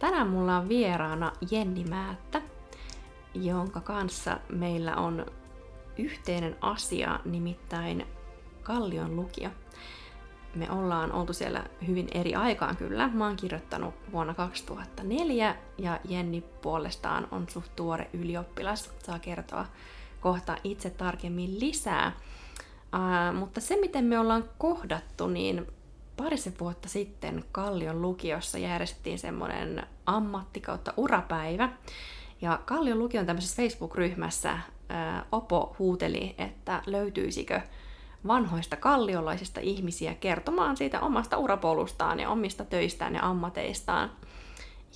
Tänään mulla on vieraana Jenni Määttä, jonka kanssa meillä on yhteinen asia, nimittäin Kallion lukio. Me ollaan oltu siellä hyvin eri aikaan kyllä. Mä oon kirjoittanut vuonna 2004 ja Jenni puolestaan on suht tuore ylioppilas. Saa kertoa kohta itse tarkemmin lisää. Uh, mutta se, miten me ollaan kohdattu, niin parisen vuotta sitten Kallion lukiossa järjestettiin semmoinen ammatti kautta urapäivä. Ja Kallion lukion tämmöisessä Facebook-ryhmässä Opo huuteli, että löytyisikö vanhoista kalliolaisista ihmisiä kertomaan siitä omasta urapolustaan ja omista töistään ja ammateistaan.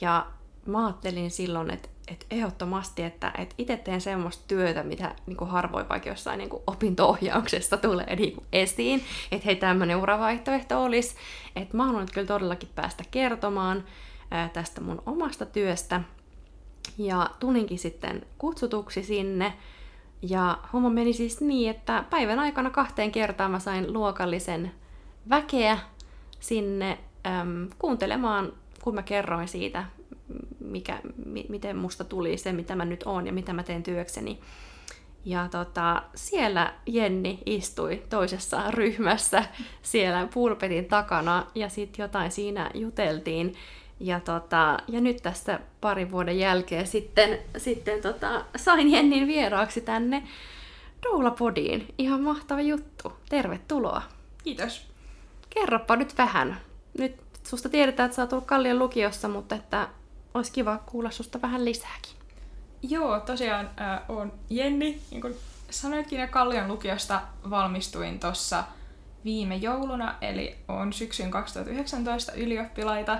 Ja mä ajattelin silloin, että, että ehdottomasti, että, että itse teen semmoista työtä, mitä niin kuin harvoin vaikka jossain niin kuin opinto-ohjauksessa tulee niin kuin esiin, että hei tämmöinen uravaihtoehto olisi. Että mä haluan nyt kyllä todellakin päästä kertomaan tästä mun omasta työstä. Ja tulinkin sitten kutsutuksi sinne. Ja homma meni siis niin, että päivän aikana kahteen kertaan mä sain luokallisen väkeä sinne äm, kuuntelemaan, kun mä kerroin siitä, mikä, mi, miten musta tuli se, mitä mä nyt oon ja mitä mä teen työkseni. Ja tota, siellä Jenni istui toisessa ryhmässä siellä pulpetin takana ja sitten jotain siinä juteltiin. Ja, tota, ja nyt tässä parin vuoden jälkeen sitten, sitten tota, sain Jennin vieraaksi tänne Doula-podiin. Ihan mahtava juttu. Tervetuloa. Kiitos. Kerropa nyt vähän. Nyt susta tiedetään, että sä oot ollut Kallion lukiossa, mutta että olisi kiva kuulla susta vähän lisääkin. Joo, tosiaan äh, on Jenni. Niin kuin sanoitkin, ja Kallion lukiosta valmistuin tuossa viime jouluna, eli on syksyn 2019 ylioppilaita.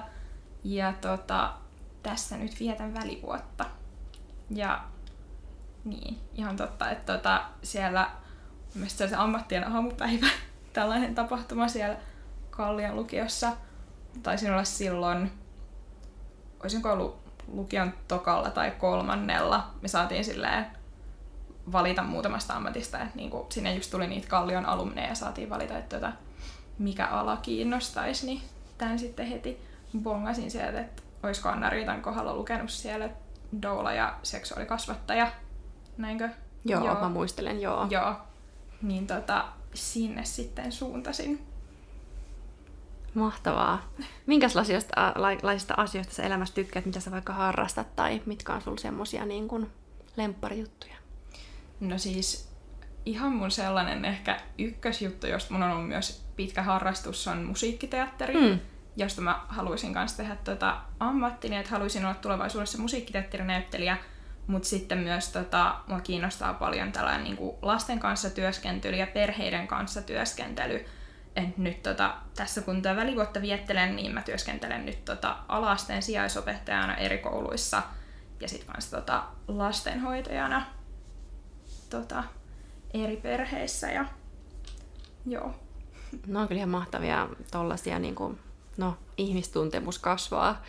Ja tota, tässä nyt vietän välivuotta. Ja niin, ihan totta, että tota, siellä mielestäni se ammattien aamupäivä, tällainen tapahtuma siellä Kallion lukiossa. Taisin olla silloin olisinko ollut lukion tokalla tai kolmannella, me saatiin silleen valita muutamasta ammatista, että niin kuin sinne just tuli niitä Kallion alumneja ja saatiin valita, että tota, mikä ala kiinnostaisi, niin tämän sitten heti bongasin sieltä, että olisiko Anna Riitan kohdalla lukenut siellä doula ja seksuaalikasvattaja, näinkö? Joo, joo. mä muistelen, joo. Joo, niin tota, sinne sitten suuntasin. Mahtavaa. Minkälaisista asioista sä elämässä tykkäät, mitä sä vaikka harrastat, tai mitkä on sulla semmosia niin kuin lempparijuttuja? No siis ihan mun sellainen ehkä ykkösjuttu, josta mun on ollut myös pitkä harrastus, on musiikkiteatteri, mm. Josta mä haluaisin kanssa tehdä tota ammattini, että haluaisin olla tulevaisuudessa musiikkiteatterinäyttelijä, mutta sitten myös tota, mua kiinnostaa paljon tällainen niin kuin lasten kanssa työskentely ja perheiden kanssa työskentely, et nyt tota, tässä kun tätä välivuotta viettelen, niin mä työskentelen nyt tota, alasteen sijaisopettajana eri kouluissa ja sitten myös tota, lastenhoitajana tota, eri perheissä. Ja, joo. No on kyllä ihan mahtavia tollasia, niin kuin, no ihmistuntemus kasvaa.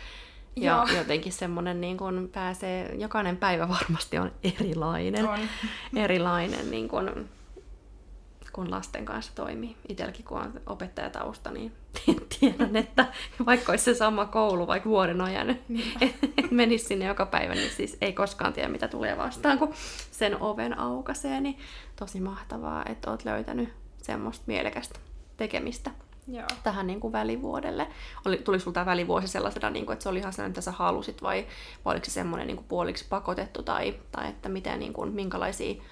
Ja Joo. jotenkin semmoinen niin kun pääsee, jokainen päivä varmasti on erilainen. On. erilainen niin kun, kun lasten kanssa toimii. Itselläkin kun on opettajatausta, niin tiedän, että vaikka olisi se sama koulu vaikka vuoden ajan, että menisi sinne joka päivä, niin siis ei koskaan tiedä, mitä tulee vastaan, kun sen oven aukaisee. Niin tosi mahtavaa, että olet löytänyt semmoista mielekästä tekemistä. Joo. tähän niin kuin välivuodelle. Oli, tuli sulta välivuosi sellaisena, niin kuin, että se oli ihan sellainen, mitä sä halusit, vai, vai oliko se semmoinen niin kuin puoliksi pakotettu, tai, tai että miten, niin kuin, minkälaisia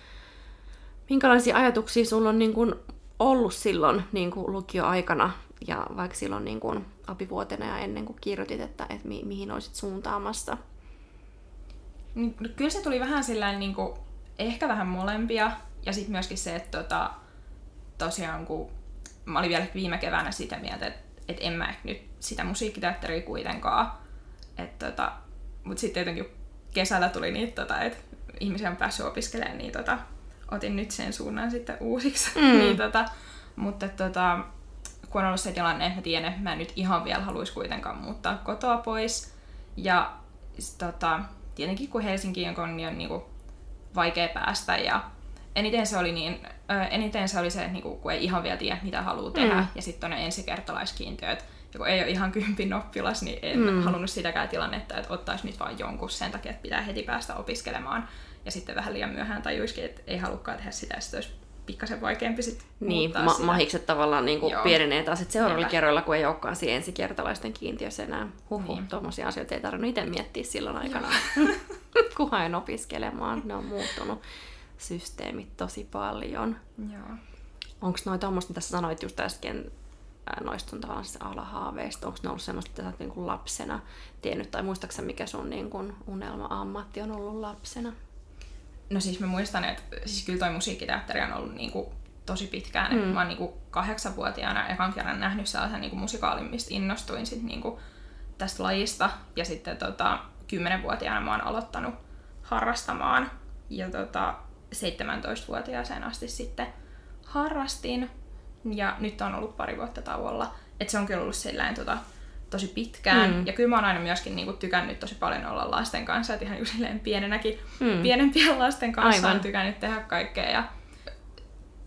minkälaisia ajatuksia sulla on niin kuin ollut silloin niin kuin lukioaikana ja vaikka silloin niin kuin apivuotena ja ennen kuin kirjoitit, että, että mi- mihin olisit suuntaamassa? No, kyllä se tuli vähän sillä niin kuin, ehkä vähän molempia ja sitten myöskin se, että tota, tosiaan kun mä olin vielä viime keväänä sitä mieltä, että, että en mä nyt sitä musiikkiteatteria kuitenkaan Et, tota, Mutta sitten jotenkin kesällä tuli niitä, tota, että ihmisiä on päässyt opiskelemaan, niin tota, otin nyt sen suunnan sitten uusiksi. Mm. niin, tota, mutta tota, kun on ollut se tilanne, että mä tiedän, että mä en nyt ihan vielä haluaisi kuitenkaan muuttaa kotoa pois. Ja tota, tietenkin kun Helsinkiin on, niin on niinku vaikea päästä ja eniten se oli, niin, eniten se, oli se, että niinku, kun ei ihan vielä tiedä, mitä haluaa tehdä, mm. ja sitten on ne ensikertalaiskiintiöt, ja kun ei ole ihan kympin oppilas, niin en mm. halunnut sitäkään tilannetta, että ottaisi nyt vain jonkun sen takia, että pitää heti päästä opiskelemaan. Ja sitten vähän liian myöhään tajuisikin, että ei halukkaan tehdä sitä, ja sitten olisi pikkasen vaikeampi sitten Niin, ma- sitä. mahikset tavallaan niin kuin pienenee taas sitten seuraavilla kerroilla, kun ei olekaan siinä ensikertalaisten kiintiössä enää. Huhhuh, niin. tuommoisia asioita ei tarvinnut itse miettiä silloin aikana, kun hain opiskelemaan. Ne on muuttunut systeemit tosi paljon. Joo. Onko noin tuommoista, mitä sä sanoit just äsken, noista sun tavallaan alahaaveista, onko ne ollut semmoista, että sä oot niin lapsena tiennyt, tai muistaaksä mikä sun niin kuin unelma-ammatti on ollut lapsena? No siis mä muistan, että siis kyllä toi musiikkiteatteri on ollut niin kuin tosi pitkään. Mm. Mä oon niin kuin kahdeksanvuotiaana ekan kerran nähnyt sellaisen niin kuin musikaalin, mistä innostuin sit niin kuin tästä lajista. Ja sitten tota, kymmenenvuotiaana mä oon aloittanut harrastamaan. Ja tota, 17-vuotiaaseen asti sitten harrastin. Ja nyt on ollut pari vuotta tauolla. Että se on kyllä ollut silleen tota, tosi pitkään. Mm. Ja kyllä mä oon aina myöskin niinku tykännyt tosi paljon olla lasten kanssa. Että ihan just silleen pienenäkin, mm. pienempien lasten kanssa Aivan. on tykännyt tehdä kaikkea. Ja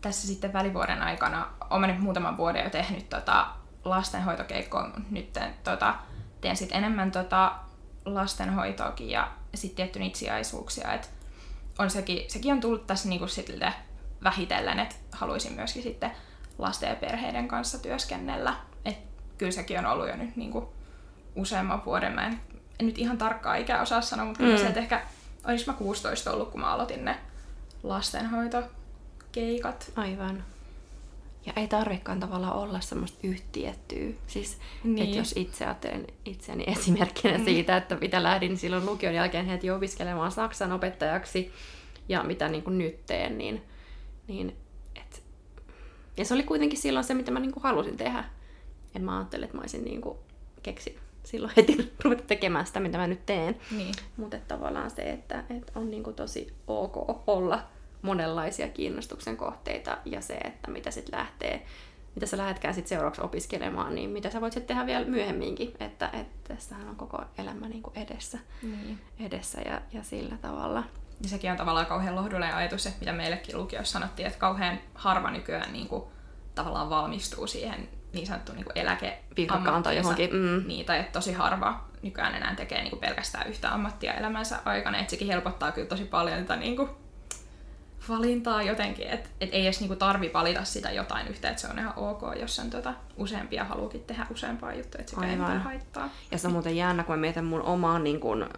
tässä sitten välivuoden aikana olen nyt muutaman vuoden jo tehnyt tota lastenhoitokeikkoa. Nyt tota, teen sitten enemmän tota lastenhoitoakin ja sitten tietty niitä sijaisuuksia. Et on sekin, sekin on tullut tässä niinku sitten vähitellen, että haluaisin myöskin sitten lasten ja perheiden kanssa työskennellä. Et kyllä sekin on ollut jo nyt niinku useamman vuoden. Mä en, en nyt ihan tarkkaa ikää osaa sanoa, mutta mm. se, että ehkä olisi mä 16 ollut, kun mä aloitin ne lastenhoitokeikat. Aivan. Ja ei tarvikaan tavallaan olla semmoista yhtiettyä. Siis, niin. että jos itse ajattelen itseäni esimerkkinä mm. siitä, että mitä lähdin silloin lukion jälkeen heti opiskelemaan Saksan opettajaksi ja mitä niin kuin nyt teen, niin, niin et, ja se oli kuitenkin silloin se, mitä mä niin kuin halusin tehdä. En mä ajattele, että mä olisin niin kuin keksi silloin heti ruveta tekemään sitä, mitä mä nyt teen. Niin. Mutta tavallaan se, että, että on niin kuin tosi ok olla monenlaisia kiinnostuksen kohteita ja se, että mitä sitten lähtee, mitä sä lähdetkään sitten seuraavaksi opiskelemaan, niin mitä sä voit sitten tehdä vielä myöhemminkin, että, että tässähän on koko elämä niin kuin edessä, niin. edessä ja, ja sillä tavalla. Ja sekin on tavallaan kauhean lohdullinen ajatus, että mitä meillekin lukiossa sanottiin, että kauhean harva nykyään niin kuin, tavallaan valmistuu siihen niin sanottu niin eläke tai johonkin. Mm. Niin, tai että tosi harva nykyään enää tekee niin kuin pelkästään yhtä ammattia elämänsä aikana. Että sekin helpottaa kyllä tosi paljon tätä niin kuin valintaa jotenkin, että et ei edes niinku tarvi valita sitä jotain yhtä, että se on ihan ok, jos sen tota, useampia haluukin tehdä useampaa juttua, että se ei haittaa. Ja se on muuten jännä, kun mä mietin mun omaa niin kun,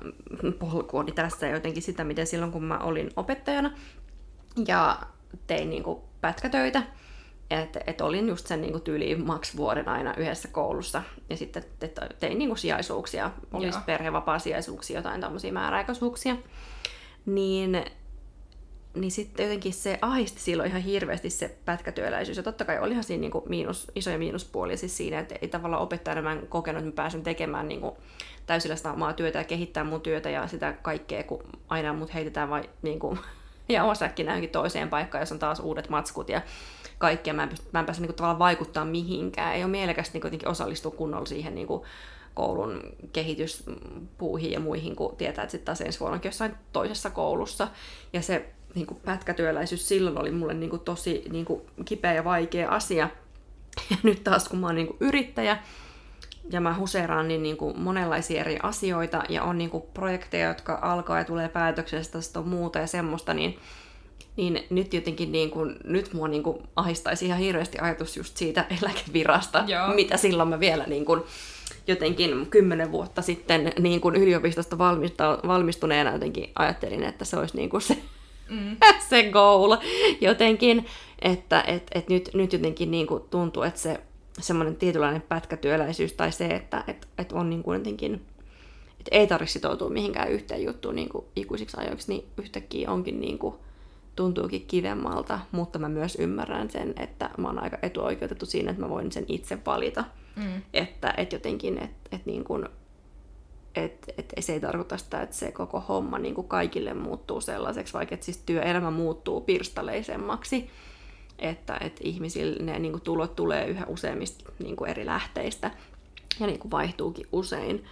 polkuani tässä jotenkin sitä, miten silloin kun mä olin opettajana ja tein niin kuin, pätkätöitä, että et olin just sen niinku tyyli maks vuoden aina yhdessä koulussa. Ja sitten tein niinku sijaisuuksia, olisi perhevapaa-sijaisuuksia, jotain tämmöisiä määräaikaisuuksia. Niin niin sitten jotenkin se ahisti silloin ihan hirveästi se pätkätyöläisyys. Ja totta kai olihan siinä niinku miinus, isoja miinuspuolia siis siinä, että ei tavallaan opettajana mä en kokenut, että mä pääsen tekemään niinku täysillä sitä omaa työtä ja kehittää mun työtä ja sitä kaikkea, kun aina mut heitetään vai niinku, ja osakin johonkin toiseen paikkaan, jos on taas uudet matskut ja kaikkea. Mä en, pysty, mä en pääse niinku tavallaan vaikuttaa mihinkään. Ei ole mielekästä niinku osallistua kunnolla siihen niinku koulun kehityspuuhiin ja muihin, kun tietää, että sitten taas ensi vuonna jossain toisessa koulussa. Ja se niin kuin pätkätyöläisyys silloin oli mulle niin kuin tosi niin kuin kipeä ja vaikea asia. Ja nyt taas kun mä oon niin kuin yrittäjä ja mä huseeraan niin, niin kuin monenlaisia eri asioita ja on niin kuin projekteja, jotka alkaa ja tulee päätöksestä, sitten on muuta ja semmoista, niin, niin nyt jotenkin niin kuin, nyt mua niin kuin ahistaisi ihan hirveästi ajatus just siitä eläkevirasta, Joo. mitä silloin mä vielä niin kuin, jotenkin kymmenen vuotta sitten niin kuin yliopistosta valmistuneena jotenkin ajattelin, että se olisi niin kuin se mm. se goal jotenkin, että et, et nyt, nyt jotenkin niin kuin tuntuu, että se semmoinen tietynlainen pätkätyöläisyys tai se, että et, et on niin kuin jotenkin, että ei tarvitse sitoutua mihinkään yhteen juttuun niin kuin ikuisiksi ajoiksi, niin yhtäkkiä onkin niin kuin, tuntuukin kivemmalta, mutta mä myös ymmärrän sen, että mä oon aika etuoikeutettu siinä, että mä voin sen itse valita. Mm. Että et jotenkin, että et niin kuin, et, et se ei tarkoita sitä, että se koko homma niin kuin kaikille muuttuu sellaiseksi, vaikka siis työelämä muuttuu pirstaleisemmaksi, että, että ihmisille ne niin kuin tulot tulee yhä useimmista niin kuin eri lähteistä ja niin kuin vaihtuukin usein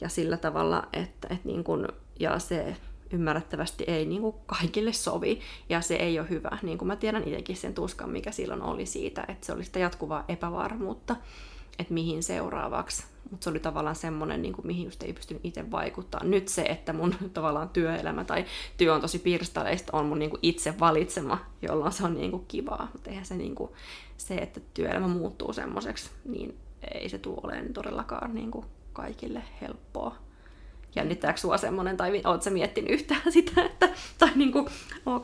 ja sillä tavalla, että, että niin kuin, ja se ymmärrettävästi ei niin kuin kaikille sovi ja se ei ole hyvä. Niin kuin mä tiedän itsekin sen tuskan, mikä silloin oli siitä, että se oli sitä jatkuvaa epävarmuutta, että mihin seuraavaksi. Mutta se oli tavallaan semmoinen, niin kuin, mihin just ei pystynyt itse vaikuttaa. Nyt se, että mun tavallaan työelämä tai työ on tosi pirstaleista, on mun niin kuin itse valitsema, jolloin se on niin kuin kivaa. Mutta eihän se, niin kuin, se, että työelämä muuttuu semmoiseksi, niin ei se tule olemaan todellakaan niin kuin kaikille helppoa jännittääkö sua semmoinen, tai ootko miettinyt yhtään sitä, että, tai niinku,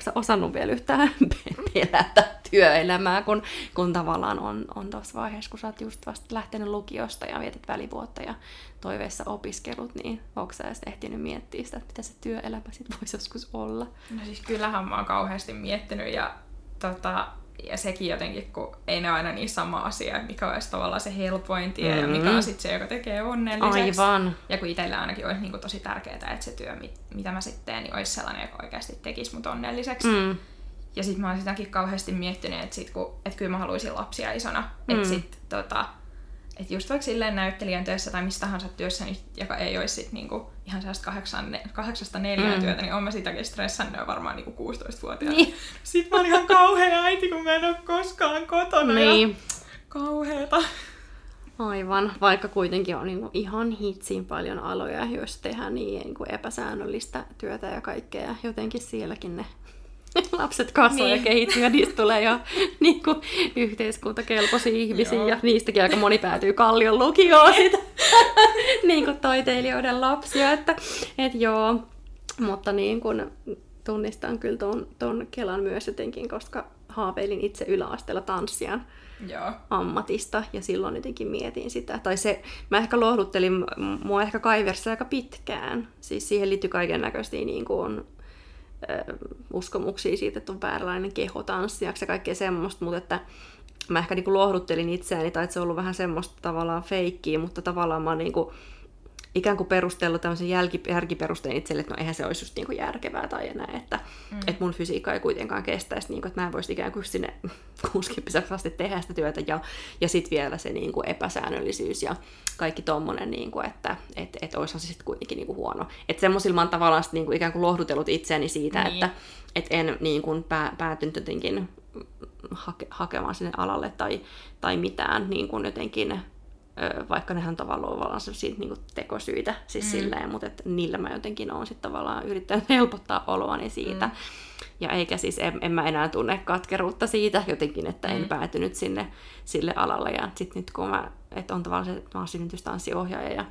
sä osannut vielä yhtään pelätä työelämää, kun, kun tavallaan on, on tuossa vaiheessa, kun sä oot just vasta lähtenyt lukiosta ja vietit välivuotta ja toiveissa opiskelut, niin onko sä edes ehtinyt miettiä sitä, että mitä se työelämä sitten voisi joskus olla? No siis kyllähän mä oon kauheasti miettinyt ja tota, ja sekin jotenkin, kun ei ne aina niin sama asia, mikä olisi tavallaan se helpoin tie mm-hmm. ja mikä on sitten se, joka tekee onnelliseksi. Aivan. Ja kun itsellä ainakin olisi niin kuin tosi tärkeää, että se työ, mitä mä sitten teen, niin olisi sellainen, joka oikeasti tekisi mut onnelliseksi. Mm. Ja sitten mä oon sitäkin kauheasti miettinyt, että, sit, kun, että kyllä mä haluaisin lapsia isona. Mm. Että sitten tota, että just vaikka silleen näyttelijän töissä tai mistä tahansa työssä, niin, joka ei olisi sit niinku ihan sellaista kahdeksan, kahdeksasta neljään mm. työtä, niin on mä sitäkin stressannut varmaan niinku 16-vuotiaana. Niin. Sitten mä oon ihan kauhea äiti, kun mä en ole koskaan kotona. Niin. Ja kauheeta. Aivan, vaikka kuitenkin on niin ihan hitsiin paljon aloja, joissa tehdään niin, niin kuin epäsäännöllistä työtä ja kaikkea. Jotenkin sielläkin ne lapset kasvaa niin. ja kehittyy ja niistä tulee jo niin kuin, yhteiskuntakelpoisia ihmisiä joo. ja niistäkin aika moni päätyy Kallion lukioon sitä niin kuin taiteilijoiden lapsia, että et joo, mutta niin kuin, tunnistan kyllä ton, ton Kelan myös jotenkin, koska haaveilin itse yläasteella tanssijan Joo. ammatista ja silloin jotenkin mietin sitä. Tai se, mä ehkä lohduttelin, mua ehkä kaiversi aika pitkään. Siis siihen liittyy kaiken näköisiä niin kuin, uskomuksia siitä, että on vääränlainen keho tanssijaksi ja kaikkea semmoista, mutta että mä ehkä niin lohduttelin itseäni, tai että se on ollut vähän semmoista tavallaan feikkiä, mutta tavallaan mä oon niin kuin, ikään kuin perustellut tämmöisen jälki, järkiperusteen itselle, että no eihän se olisi just niin kuin järkevää tai enää, että, mm. että mun fysiikka ei kuitenkaan kestäisi, niin kuin, että mä en voisi ikään kuin sinne 60 asti tehdä sitä työtä ja, ja sitten vielä se niin kuin epäsäännöllisyys ja kaikki tommonen, niin kuin, että et, et olisihan se sitten kuitenkin niin kuin huono. Että semmoisilla mä oon tavallaan sit, niin kuin ikään kuin lohdutellut itseäni siitä, niin. että et en niin kuin pää, päätynyt jotenkin hake, hakemaan sinne alalle tai, tai mitään niin kuin jotenkin vaikka nehän tavallaan tavallaan sellaisia niin kuin tekosyitä, siis mm. silleen, mutta että niillä mä jotenkin olen sitten tavallaan yrittänyt helpottaa oloani siitä. Mm. Ja eikä siis, en, en mä enää tunne katkeruutta siitä jotenkin, että mm. en päätynyt sinne sille alalle. Ja sitten nyt kun mä, että on tavallaan se, mä oon synnytystanssiohjaaja ja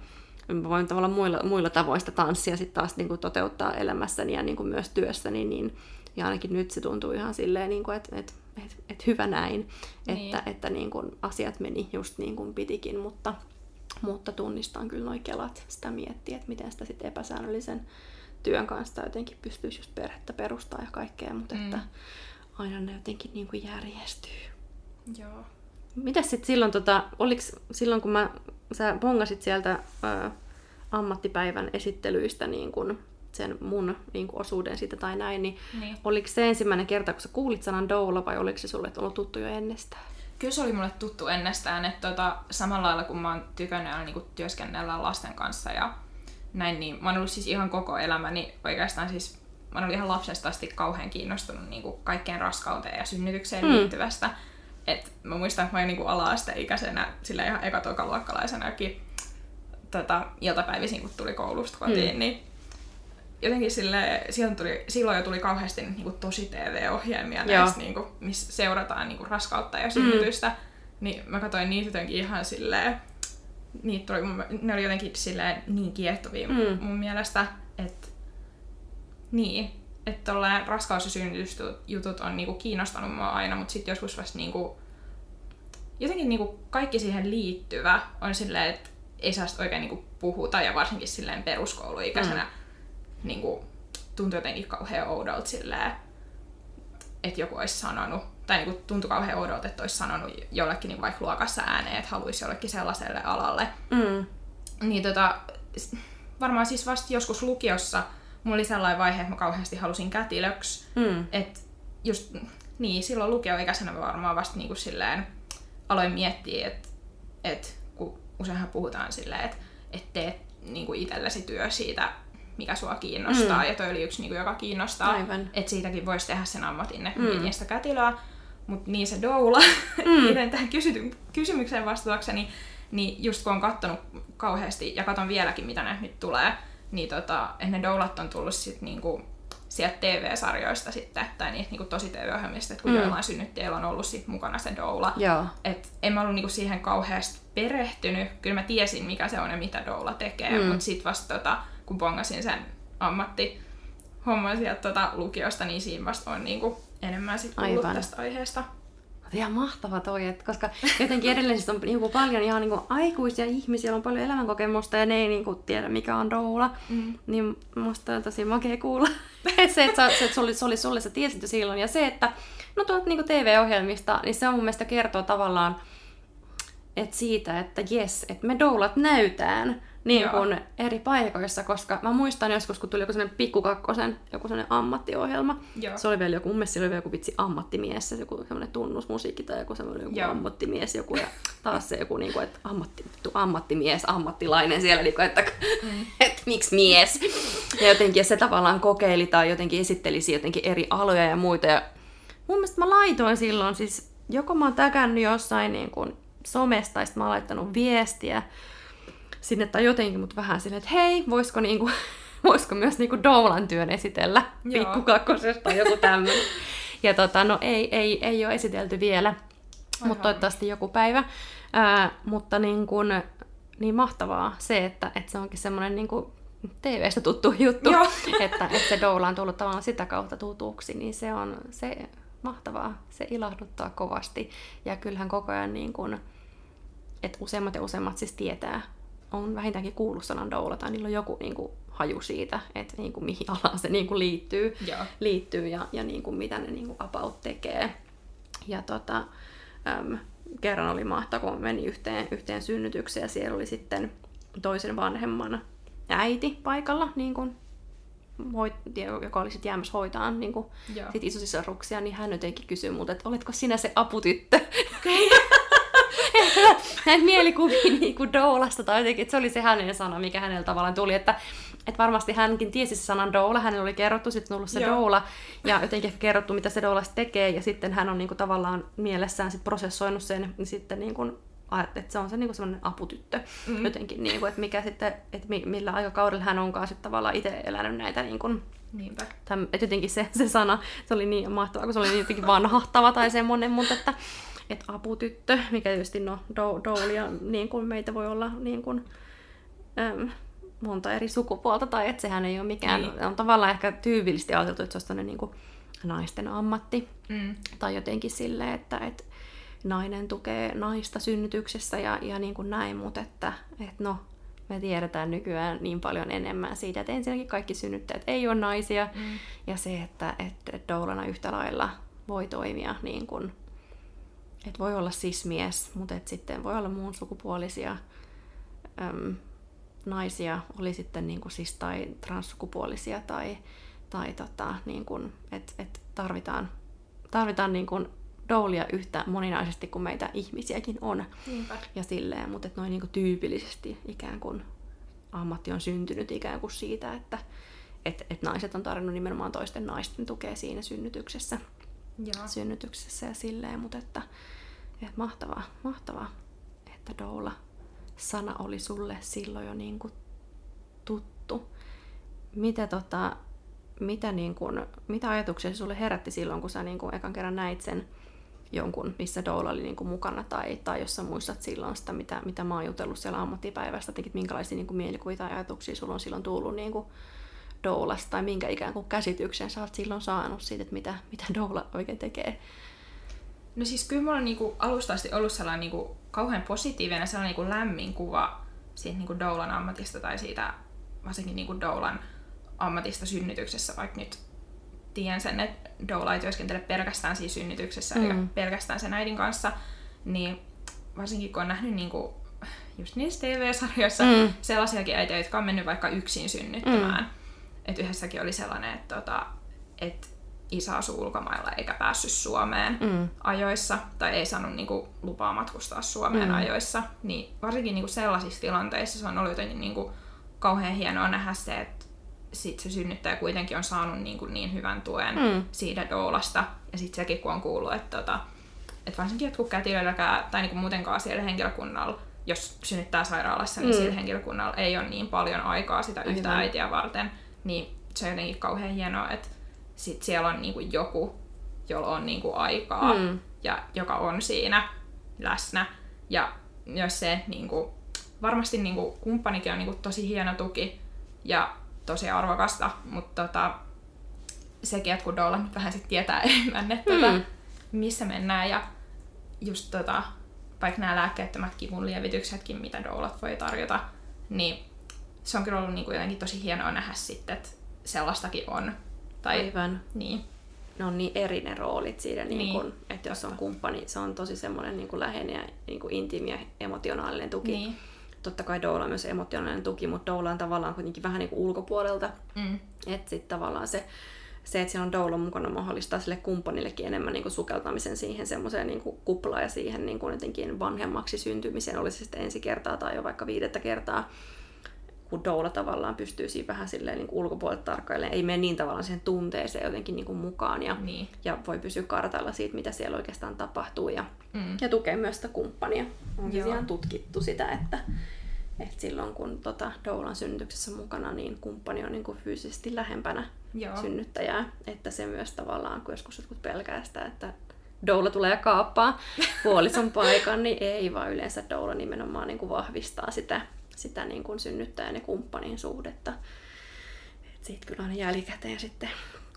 mä voin tavallaan muilla, muilla tavoin sitä tanssia sitten taas niin kuin toteuttaa elämässäni ja niin kuin myös työssäni, niin ja ainakin nyt se tuntuu ihan silleen, niin kuin, että, että, että, että hyvä näin, niin. että, että niin kuin asiat meni just niin kuin pitikin, mutta, mutta tunnistan kyllä noin kelat sitä miettiä, että miten sitä sitten epäsäännöllisen työn kanssa jotenkin pystyisi just perhettä perustaa ja kaikkea, mutta mm. että aina ne jotenkin niin kuin järjestyy. Joo. Mitäs sitten silloin, tota, oliks silloin kun mä, sä bongasit sieltä ää, ammattipäivän esittelyistä niin kun sen mun niin kuin, osuuden siitä tai näin, niin, niin oliko se ensimmäinen kerta, kun sä kuulit sanan doula vai oliko se sulle ollut tuttu jo ennestään? Kyllä se oli mulle tuttu ennestään, että tota, samalla lailla kun mä oon tykännyt aina niin työskennellä lasten kanssa ja näin, niin mä oon ollut siis ihan koko elämäni oikeastaan siis mä oon ihan lapsesta asti kauhean kiinnostunut niin kuin kaikkeen raskauteen ja synnytykseen mm. liittyvästä. Et mä muistan, että mä olin niin ala-asteikäisenä, sillä ihan ekatokaluokkalaisenakin tota, iltapäivisin, kun tuli koulusta kotiin, mm. niin jotenkin sille, silloin, tuli, silloin jo tuli kauheasti niin kuin, tosi TV-ohjelmia näistä, niin kuin, missä seurataan niin kuin, raskautta ja synnytystä. Mm. Niin mä katsoin niitä jotenkin ihan silleen, niitä tuli, ne oli jotenkin silleen niin kiehtovia mm. mun mielestä, että niin, että tolleen raskaus- ja synnytysjutut on niinku kiinnostanut mua aina, mutta sitten joskus vasta niinku, jotenkin niinku kaikki siihen liittyvä on silleen, että ei saa oikein niinku puhuta ja varsinkin silleen peruskouluikäisenä mm niin kuin, tuntui jotenkin kauhean oudolta silleen, että joku olisi sanonut, tai niin kuin, tuntui kauhean oudolta, että olisi sanonut jollekin niin vaikka luokassa ääneen, että haluaisi jollekin sellaiselle alalle. Mm. Niin tota, varmaan siis vasta joskus lukiossa mulla oli sellainen vaihe, että mä kauheasti halusin kätilöksi. Mm. Että just, niin, silloin lukioikäisenä mä varmaan vasta niin kuin silleen aloin miettiä, että, että kun useinhan puhutaan silleen, että, että teet niin kuin itsellesi työ siitä, mikä sua kiinnostaa, mm. ja toi oli yksi, niin kuin, joka kiinnostaa, Aivan. että siitäkin voisi tehdä sen ammatin, että Mm. mietin sitä kätilöä, mutta niin se doula, Mm. tähän kysy- kysymykseen vastatakseni, niin just kun on kattonut kauheasti, ja katon vieläkin, mitä ne nyt tulee, niin tota, että ne doulat on tullut sit niinku sieltä TV-sarjoista sitten, tai niistä niinku tosi TV-ohjelmista, että kun Mm. joillain synnyttäjillä on ollut sit mukana se doula. Joo. Et en mä ollut niinku siihen kauheasti perehtynyt. Kyllä mä tiesin, mikä se on ja mitä doula tekee, mm. mutta sitten vasta tota, kun bongasin sen ammatti homman sieltä tota, lukiosta, niin siinä vasta on niinku enemmän sit kuullut Aivan. tästä aiheesta. Ihan mahtava toi, että koska jotenkin edelleen siis on niinku paljon ihan niinku aikuisia ihmisiä, on paljon elämänkokemusta ja ne ei niinku tiedä mikä on doula. Mm. Niin musta on tosi makea kuulla se, että, sä, se, että se oli sulle, sä tiesit jo silloin. Ja se, että no tuolta niinku TV-ohjelmista, niin se on mun mielestä kertoo tavallaan että siitä, että jes, että me doulat näytään niin kuin eri paikoissa, koska mä muistan joskus, kun tuli joku sellainen pikkukakkosen, joku sellainen ammattiohjelma. Joo. Se oli vielä joku, mun mielestä oli vielä joku vitsi ammattimies, se joku semmoinen tunnusmusiikki tai joku semmoinen joku Joo. ammattimies joku ja taas se joku niinku, että ammatti, ammattimies, ammattilainen siellä, niinku, että, mm. että miksi mies. Ja jotenkin se tavallaan kokeili tai jotenkin esittelisi jotenkin eri aloja ja muita. Ja mun mielestä mä laitoin silloin siis, joko mä oon täkännyt jossain niin kuin somesta, sitten mä oon laittanut viestiä sinne tai jotenkin, mutta vähän silleen, että hei, voisiko, niinku, voisiko myös niinku doulan työn esitellä pikkukakkosesta tai joku tämmöinen. Ja tota, no ei, ei, ei ole esitelty vielä, mutta toivottavasti joku päivä. Ää, mutta niin, kun, niin mahtavaa se, että, että se onkin semmoinen niin kuin TV-stä tuttu juttu, että, että se doula on tullut tavallaan sitä kautta tutuksi, niin se on se mahtavaa, se ilahduttaa kovasti. Ja kyllähän koko ajan niin kuin, että useimmat ja useimmat siis tietää, on vähintäänkin kuullut sanan doula, tai niillä on joku niin kuin, haju siitä, että niin kuin, mihin alaan se niin kuin, liittyy, Joo. liittyy ja, ja niin kuin, mitä ne niin kuin, about tekee. Ja tota, äm, kerran oli mahtavaa, kun meni yhteen, yhteen synnytykseen ja siellä oli sitten toisen vanhemman äiti paikalla, niin kuin, hoit, joka oli sitten jäämässä hoitaa niin kuin, sit isosisaruksia, niin hän jotenkin kysyi multa, että oletko sinä se aputyttö? Näin mielikuvia niin kuin doulasta tai jotenkin, että se oli se hänen sana, mikä hänellä tavallaan tuli, että, että varmasti hänkin tiesi se sanan doula, hänellä oli kerrottu sitten tullut se Joo. doula ja jotenkin ehkä kerrottu, mitä se doula tekee ja sitten hän on niin kuin, tavallaan mielessään sit prosessoinut sen, niin sitten niin kuin, että se on se niin semmoinen aputyttö Mm. jotenkin, niin kuin, että mikä sitten, että mi- millä aikakaudella hän onkaan sitten tavallaan itse elänyt näitä niin kuin, Niinpä. Täm, et jotenkin se, se sana, se oli niin mahtavaa, kun se oli jotenkin vanhahtava tai semmoinen, mutta että, että aputyttö, mikä tietysti no, do, doulia, niin kuin meitä voi olla niin kuin, äm, monta eri sukupuolta, tai että sehän ei ole mikään, Niin. on tavallaan ehkä tyypillisesti ajateltu, että se olisi tämmöinen niin kuin naisten ammatti, Mm. tai jotenkin silleen, että, että nainen tukee naista synnytyksessä ja, ja niin kuin näin, mutta että, että no, me tiedetään nykyään niin paljon enemmän siitä, että ensinnäkin kaikki synnyttäjät ei ole naisia, Mm. ja se, että, että, että doulana yhtä lailla voi toimia niin kuin, että voi olla sismies, mutta että sitten voi olla muun sukupuolisia äm, naisia, oli sitten niin kuin siis tai transsukupuolisia tai, tai tota, niin kuin, että, että tarvitaan, tarvitaan niin kuin doulia yhtä moninaisesti kuin meitä ihmisiäkin on Niinpä. ja silleen, mutta noin niin kuin tyypillisesti ikään kuin ammatti on syntynyt ikään kuin siitä, että et, et naiset on tarvinnut nimenomaan toisten naisten tukea siinä synnytyksessä, Joo. synnytyksessä ja silleen, mutta että, että mahtavaa, mahtavaa, että doula sana oli sulle silloin jo niin kuin tuttu. Mitä, tota, mitä, niin kuin, mitä ajatuksia sulle herätti silloin, kun sä niin kuin ekan kerran näit sen jonkun, missä doula oli niin kuin mukana, tai, tai jos sä muistat silloin sitä, mitä, mitä mä oon jutellut siellä ammattipäivästä, että minkälaisia niin kuin mielikuvia tai ajatuksia sulla on silloin tullut niin kuin doulasta, tai minkä ikään kuin käsityksen sä oot silloin saanut siitä, että mitä, mitä doula oikein tekee. No siis kyllä mulla on niinku alusta asti ollut sellainen niinku kauhean positiivinen sellainen niinku lämmin kuva siitä niinku doulan ammatista tai siitä varsinkin niinku doulan ammatista synnytyksessä, vaikka nyt tiedän sen, että doula ei työskentele pelkästään siinä synnytyksessä mm. eikä pelkästään sen äidin kanssa, niin varsinkin kun on nähnyt niinku just niissä TV-sarjoissa Mm. sellaisiakin äitiä, jotka on mennyt vaikka yksin synnyttämään. Mm. Että yhdessäkin oli sellainen, että, tota, että isä asuu ulkomailla eikä päässyt Suomeen Mm. ajoissa, tai ei saanut niinku, lupaa matkustaa Suomeen Mm. ajoissa, niin varsinkin niinku, sellaisissa tilanteissa se on ollut jotenkin niinku, kauhean hienoa nähdä se, että sit se synnyttäjä kuitenkin on saanut niinku, niin hyvän tuen Mm. siitä doulasta, ja sitten sekin kun on kuullut, että tota, et varsinkin jotkut kätilöilläkään, tai niinku muutenkaan siellä henkilökunnalla, jos synnyttää sairaalassa, niin mm. sillä henkilökunnalla ei ole niin paljon aikaa sitä yhtä Aivan. äitiä varten, niin se on jotenkin kauhean hienoa, että sit siellä on niinku joku, jolla on niinku aikaa, Mm. ja joka on siinä läsnä. Ja myös se, niinku, varmasti niinku, kumppanikin on niinku, tosi hieno tuki ja tosi arvokasta, mutta tota, sekin, että kun Doula nyt vähän sit tietää enemmän, että Mm. tota, missä mennään ja just tota, vaikka nämä lääkkeettömät kivun lievityksetkin, mitä doulat voi tarjota, niin se on kyllä ollut niinku jotenkin tosi hienoa nähdä sitten, että sellaistakin on. Tai, Aivan. niin, Ne on niin eri ne roolit siinä, niin Niin, kun, että jos on kumppani, se on tosi semmoinen niin kuin läheinen ja niin kuin intiimi ja emotionaalinen tuki. niin, Totta kai Doula on myös emotionaalinen tuki, mutta Doula on tavallaan kuitenkin vähän niin kuin ulkopuolelta. mm, Että sitten tavallaan se, se, että siinä on Doula mukana mahdollistaa sille kumppanillekin enemmän niin kuin sukeltamisen siihen semmoiseen niin kuin kuplaan ja siihen niin kuin jotenkin vanhemmaksi syntymiseen, olisi se sitten ensi kertaa tai jo vaikka viidettä kertaa kun Doula tavallaan pystyy siinä vähän silleen niin ulkopuolelta tarkkailemaan, ei mene niin tavallaan siihen tunteeseen jotenkin niin kuin mukaan ja, niin, ja voi pysyä kartalla siitä, mitä siellä oikeastaan tapahtuu ja, mm, ja tukee myös sitä kumppania. On siis ihan tutkittu sitä, että, että silloin kun tota, Doulan synnytyksessä mukana, niin kumppani on niin kuin fyysisesti lähempänä joo, synnyttäjää. Että se myös tavallaan, kun joskus jotkut pelkää sitä, että Doula tulee ja kaappaa puolison paikan, niin ei, vaan yleensä Doula nimenomaan niin kuin vahvistaa sitä, sitä niin kuin synnyttäjän ja kumppanin suhdetta. Et siitä kyllä aina jälkikäteen sitten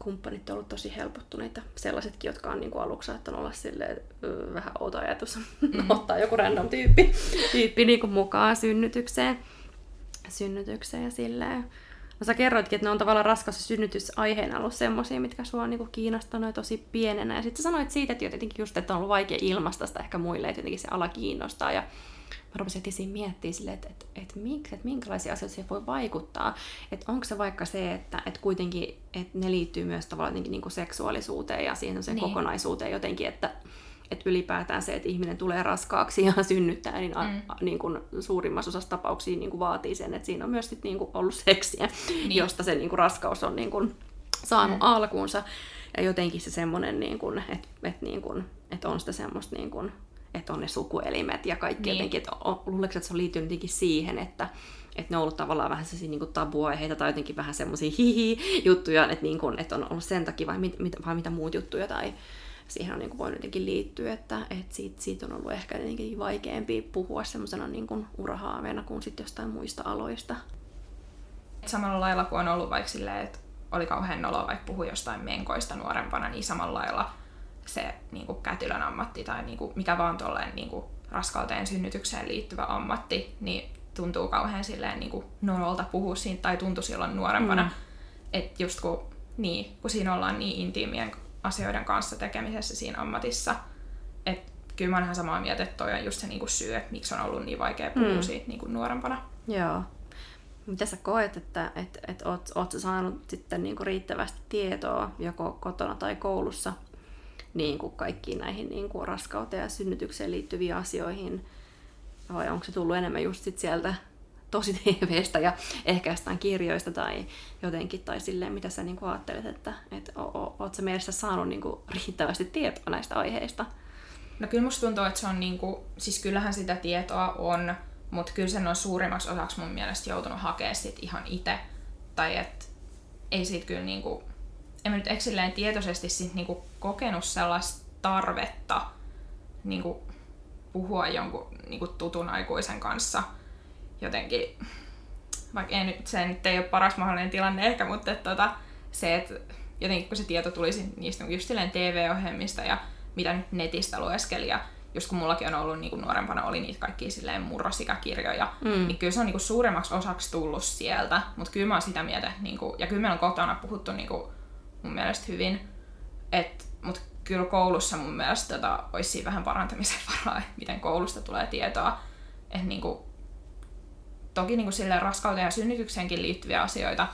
kumppanit on ollut tosi helpottuneita. Sellaisetkin, jotka on niin kuin aluksi saattanut olla silleen, vähän outo ajatus, mm. ottaa joku random tyyppi, tyyppi niin kuin mukaan synnytykseen, synnytykseen ja silleen. No sä kerroitkin, että ne on tavallaan raskas ja synnytysaiheena ollut semmosia, mitkä sua on niinku kiinnostanut tosi pienenä. Ja sitten sä sanoit siitä, että jotenkin just, että on ollut vaikea ilmaista sitä ehkä muille, että jotenkin se ala kiinnostaa. Ja mä rupesin heti siinä miettimään silleen, että, että, että, miksi, että minkälaisia asioita siihen voi vaikuttaa. Että onko se vaikka se, että, että kuitenkin että ne liittyy myös tavallaan jotenkin niinku seksuaalisuuteen ja siihen niin. Niin. kokonaisuuteen jotenkin, että, että ylipäätään se, että ihminen tulee raskaaksi ja synnyttää, niin, a, Mm. a, niin kuin suurimmassa osassa tapauksia niin kuin vaatii sen, että siinä on myös sit niin kuin ollut seksiä, niin. Niin. josta se niin kuin raskaus on niin kuin saanut Mm. mm. alkuunsa. Ja jotenkin se semmoinen, niin kuin, että, että, niin kuin, että on sitä semmoista, niin kuin, että on ne sukuelimet ja kaikki Niin. jotenkin, että luuleeko, että se on liittynyt jotenkin siihen, että, että ne on ollut tavallaan vähän sellaisia niin tabuaiheita tai jotenkin vähän semmoisia hihi-juttuja, että, niin kuin, että on ollut sen takia vai, mit, mit, vai mitä muut juttuja tai siihen on niin kuin voinut jotenkin liittyä, että, että siitä, siitä on ollut ehkä jotenkin vaikeampi puhua semmoisena niin kuin urahaaveena kuin sitten jostain muista aloista. Samalla lailla kuin on ollut vaikka silleen, että oli kauhean noloa vaikka puhua jostain menkoista nuorempana, niin samalla lailla se niin kuin kätilön ammatti tai niin kuin mikä vaan tolleen niin kuin raskauteen synnytykseen liittyvä ammatti, niin tuntuu kauhean silleen niin kuin nololta puhua siitä, tai tuntui silloin nuorempana. Mm. Että just kun, niin, kun siinä ollaan niin intiimien asioiden kanssa tekemisessä siinä ammatissa, että kyllä mä oon ihan samaa mieltä, että toi on just se niin kuin syy, että miksi on ollut niin vaikea puhua mm. siitä niin kuin nuorempana. Joo. Mitä sä koet, että et, et oot, oot sä saanut sitten niinku riittävästi tietoa joko kotona tai koulussa niin kuin kaikkiin näihin niin kuin raskauteen ja synnytykseen liittyviin asioihin? Vai onko se tullut enemmän just sit sieltä tosi TVstä ja ehkä jostain kirjoista tai jotenkin, tai silleen, mitä sä niin kuin ajattelet, että et, o, oot sä mielestä saanut niin kuin riittävästi tietoa näistä aiheista? No kyllä musta tuntuu, että se on niinku, siis kyllähän sitä tietoa on, mutta kyllä sen on suurimmaksi osaksi mun mielestä joutunut hakea sit ihan itse. Tai että ei siitä kyllä niinku, en mä nyt eikö silleen tietoisesti sit niinku kokenut sellaista tarvetta niinku puhua jonkun niinku tutun aikuisen kanssa jotenkin, vaikka ei nyt, se nyt ei ole paras mahdollinen tilanne ehkä, mutta että tota, se, että jotenkin kun se tieto tulisi niistä just silleen TV-ohjelmista ja mitä nyt netistä lueskeli ja just kun mullakin on ollut niin kuin nuorempana oli niitä kaikkia silleen murrosikäkirjoja, mm. niin kyllä se on niin kuin suuremmaksi osaksi tullut sieltä, mutta kyllä mä oon sitä mieltä, niin kuin, ja kyllä meillä on kotona puhuttu niin kuin, mun mielestä hyvin, mutta kyllä koulussa mun mielestä tota, olisi siinä vähän parantamisen varaa, että miten koulusta tulee tietoa, että niin kuin, toki niin kuin silleen raskauteen ja synnytykseenkin liittyviä asioita,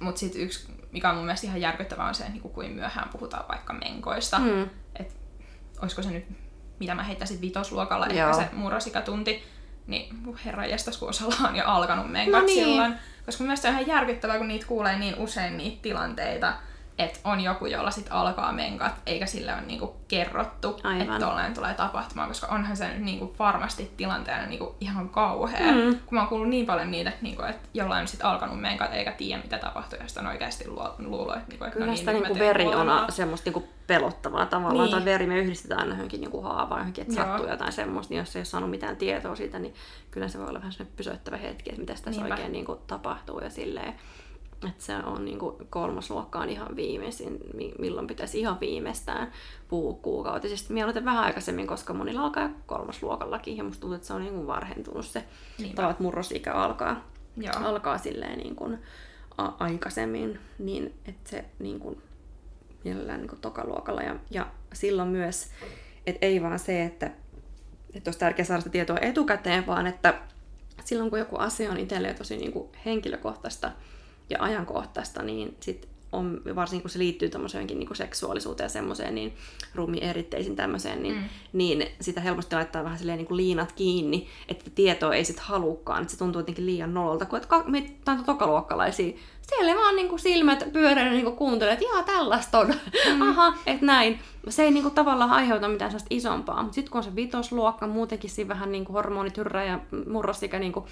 mutta sitten yksi, mikä on mun mielestä ihan järkyttävää, on se, että niin kuin kuin myöhään puhutaan vaikka menkoista. Mm. Et, olisiko se nyt, mitä mä heittäisin vitosluokalla, Joo. ehkä se murrosikatunti, niin herra jestas, kun osalla on jo alkanut menkat no niin. silloin. Koska mun mielestä se on ihan järkyttävää, kun niitä kuulee niin usein niitä tilanteita, että on joku, jolla sit alkaa menkat, eikä sille ole niinku kerrottu, Aivan. että tolleen tulee tapahtumaan, koska onhan se niinku varmasti tilanteena niinku ihan kauhea. Mm. Kun mä oon kuullut niin paljon niitä, että, niinku, että jollain on sit alkanut menkat eikä tiedä mitä tapahtuu, ja sitten on oikeasti luulo, että, niinku, että Kyllä no niin, sitä niinku veri on semmoista niinku pelottavaa tavallaan, niin. tai veri me yhdistetään johonkin niinku haavaan, johonkin, että Joo. sattuu jotain semmoista, niin jos ei ole saanut mitään tietoa siitä, niin kyllä se voi olla vähän pysäyttävä hetki, että mitä tässä Niinpä. oikein niinku tapahtuu ja silleen että se on niin kuin kolmasluokkaan ihan viimeisin, milloin pitäisi ihan viimeistään puhua kuukautisesta. Mieluiten vähän aikaisemmin, koska monilla alkaa kolmasluokallakin, ja musta tuntuu, että se on niin kuin varhentunut se tavalla, että murrosikä alkaa, Joo. alkaa silleen niin kuin a- aikaisemmin, niin että se niin kuin, mielellään niin kuin tokaluokalla. Ja, ja silloin myös, että ei vaan se, että, että olisi tärkeää saada sitä tietoa etukäteen, vaan että silloin kun joku asia on itselleen tosi niin kuin henkilökohtaista, ja ajankohtaista, niin sit on, varsinkin kun se liittyy tämmöiseenkin niin seksuaalisuuteen ja semmoiseen, niin eritteisiin tämmöiseen, niin, mm. niin sitä helposti laittaa vähän silleen niin kuin liinat kiinni, että tietoa ei sitten halukkaan, että se tuntuu jotenkin liian nololta, kun että me on tokaluokkalaisia, siellä vaan niin kuin silmät pyöreänä niin kuuntelee, että jaa, tällaista on, mm. aha, että näin. Se ei niin kuin, tavallaan aiheuta mitään sellaista isompaa, mutta sitten kun on se vitosluokka, muutenkin siinä vähän niin kuin hormonit hyrrää ja murrosikä niin kuin,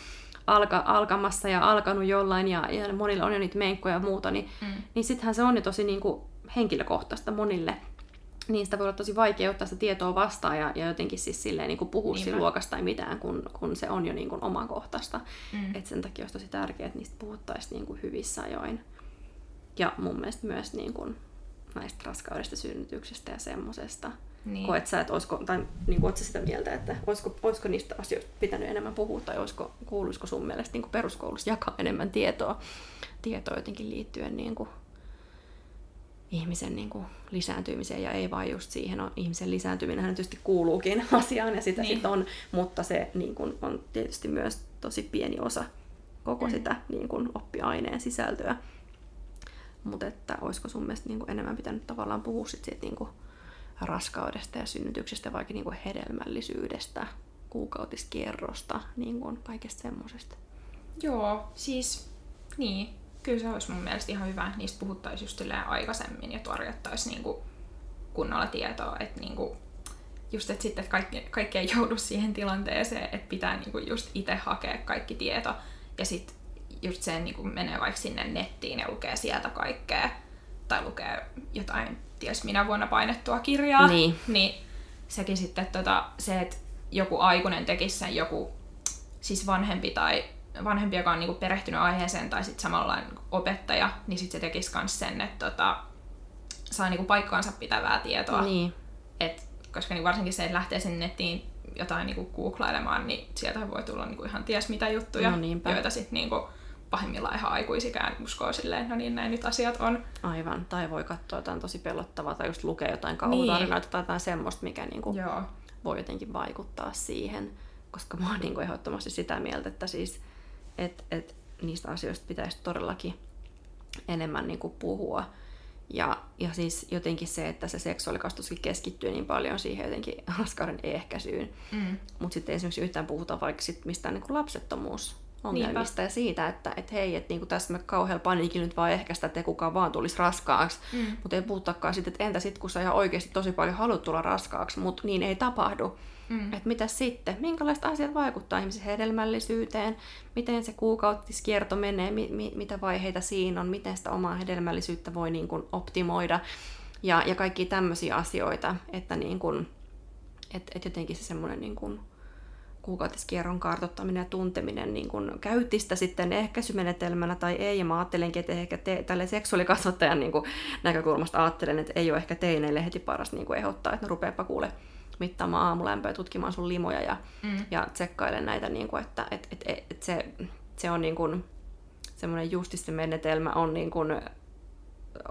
alka, alkamassa ja alkanut jollain ja, ja monilla on jo niitä menkkoja ja muuta, niin, mm. niin sittenhän se on jo tosi niin kuin henkilökohtaista monille. Niin sitä voi olla tosi vaikea ottaa sitä tietoa vastaan ja, ja jotenkin siis silleen niin kuin puhua siinä luokasta tai mitään, kun, kun se on jo niin kuin omakohtaista. Mm. Et sen takia olisi tosi tärkeää, että niistä puhuttaisiin niin kuin hyvissä ajoin. Ja mun mielestä myös niin kuin näistä raskaudesta, synnytyksestä ja semmosesta. Niin. Koet sä, että olisiko, tai niin kuin, sitä mieltä, että olisiko, olisiko niistä asioista pitänyt enemmän puhua, tai olisiko, kuuluisiko sun mielestä niin kuin peruskoulussa jakaa enemmän tietoa, tietoa jotenkin liittyen niin kuin, ihmisen niin kuin, lisääntymiseen, ja ei vain just siihen, on, ihmisen lisääntyminen hän tietysti kuuluukin asiaan, ja sitä niin. sit on, mutta se niin kuin, on tietysti myös tosi pieni osa koko mm. sitä niin kuin, oppiaineen sisältöä. Mutta että olisiko sun mielestä niin kuin, enemmän pitänyt tavallaan puhua sit siitä niin kuin, raskaudesta ja synnytyksestä, vaikka niin kuin hedelmällisyydestä, kuukautiskierrosta, niin kuin kaikesta semmoisesta. Joo, siis niin. Kyllä se olisi mun mielestä ihan hyvä, niistä puhuttaisiin just aikaisemmin ja tarjottaisiin niin kuin kunnolla tietoa, että niin kuin just, että sitten että kaikki, kaikki ei joudu siihen tilanteeseen, että pitää niin kuin just itse hakea kaikki tieto ja sitten just se niin kuin menee vaikka sinne nettiin ja lukee sieltä kaikkea tai lukee jotain ties minä vuonna painettua kirjaa, niin, niin sekin sitten tota, se, että joku aikuinen tekisi sen joku siis vanhempi tai vanhempi, joka on niinku perehtynyt aiheeseen tai sitten samalla opettaja, niin sitten se tekisi myös sen, että tota, saa niinku paikkaansa pitävää tietoa. Niin. Et, koska niin varsinkin se, että lähtee sen nettiin jotain niinku googlailemaan, niin sieltä voi tulla niinku ihan ties mitä juttuja, no joita sitten niinku, pahimmillaan ihan aikuisikään uskoo silleen, no niin näin nyt asiat on. Aivan, tai voi katsoa jotain tosi pelottavaa tai just lukea jotain kauhutarinoita niin. tai jotain semmoista, mikä niinku Joo. voi jotenkin vaikuttaa siihen. Koska mä oon niinku ehdottomasti sitä mieltä, että siis et, et niistä asioista pitäisi todellakin enemmän niinku puhua. Ja, ja siis jotenkin se, että se seksuaalikastuskin keskittyy niin paljon siihen jotenkin raskauden ehkäisyyn. Mm. Mutta sitten esimerkiksi yhtään puhuta vaikka sit mistään niin lapsettomuus ongelmista Niinpä. ja siitä, että et hei, että niinku tässä me kauhealla paniikilla nyt vaan ehkä sitä, että kukaan vaan tulisi raskaaksi, mm. mutta ei puhutakaan sitten, että entä sitten, kun sä ihan oikeasti tosi paljon haluat tulla raskaaksi, mutta niin ei tapahdu. Mm. Että mitä sitten? Minkälaiset asiat vaikuttaa ihmisen hedelmällisyyteen? Miten se kuukautiskierto menee? Mi- mi- mitä vaiheita siinä on? Miten sitä omaa hedelmällisyyttä voi niin kuin optimoida? Ja, ja kaikki tämmöisiä asioita, että niin kuin, et, et jotenkin se semmoinen niin kuin kuukautiskierron kartottaminen ja tunteminen niin kun käytti sitä sitten ehkäisymenetelmänä tai ei. Ja mä ajattelenkin, että ehkä te, tälle seksuaalikasvattajan niin näkökulmasta ajattelen, että ei ole ehkä teineille heti paras niin ehdottaa, että no rupeapa kuule mittaamaan aamulämpöä, tutkimaan sun limoja ja, mm. ja tsekkailen näitä, niin kuin, että et, et, et, et se, se on niin kuin, semmoinen justisse menetelmä on niin kuin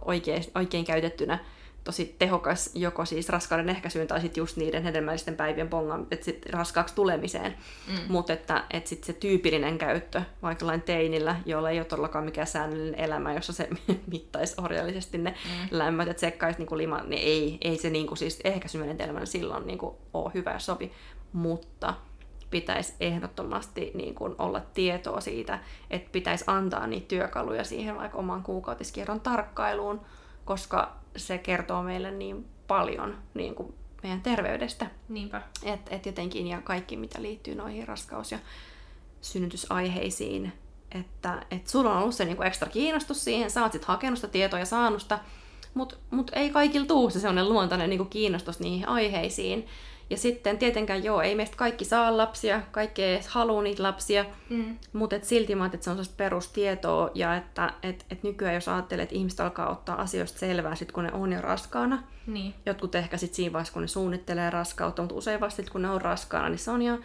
oikein, oikein käytettynä tosi tehokas joko siis raskauden ehkäisyyn tai sitten just niiden hedelmällisten päivien pongan, että sit raskaaksi tulemiseen. Mm. Mutta että et sit se tyypillinen käyttö, vaikka lain teinillä, jolla ei ole todellakaan mikään säännöllinen elämä, jossa se mittaisi orjallisesti ne mm. lämmöt ja tsekkaisi niinku lima, niin ei, ei se niinku siis ehkäisymenetelmänä silloin niinku ole hyvä ja sovi. Mutta pitäisi ehdottomasti niin kuin olla tietoa siitä, että pitäisi antaa niitä työkaluja siihen vaikka oman kuukautiskierron tarkkailuun, koska se kertoo meille niin paljon niin kuin meidän terveydestä. Niinpä. Et, et jotenkin ja kaikki, mitä liittyy noihin raskaus- ja synnytysaiheisiin, että et sulla on ollut se niinku ekstra kiinnostus siihen, sä oot sit hakenut sitä tietoa ja saanut sitä, mutta mut ei kaikilla tuu se sellainen luontainen niinku kiinnostus niihin aiheisiin. Ja sitten tietenkään joo, ei meistä kaikki saa lapsia, kaikki ei edes halua niitä lapsia, mm. mutta et silti mä että se on sellaista perustietoa ja että et, et nykyään jos ajattelee, että ihmiset alkaa ottaa asioista selvää sit kun ne on jo raskaana, niin. jotkut ehkä sitten siinä vaiheessa kun ne suunnittelee raskautta, mutta usein vasta sit, kun ne on raskaana, niin se on jo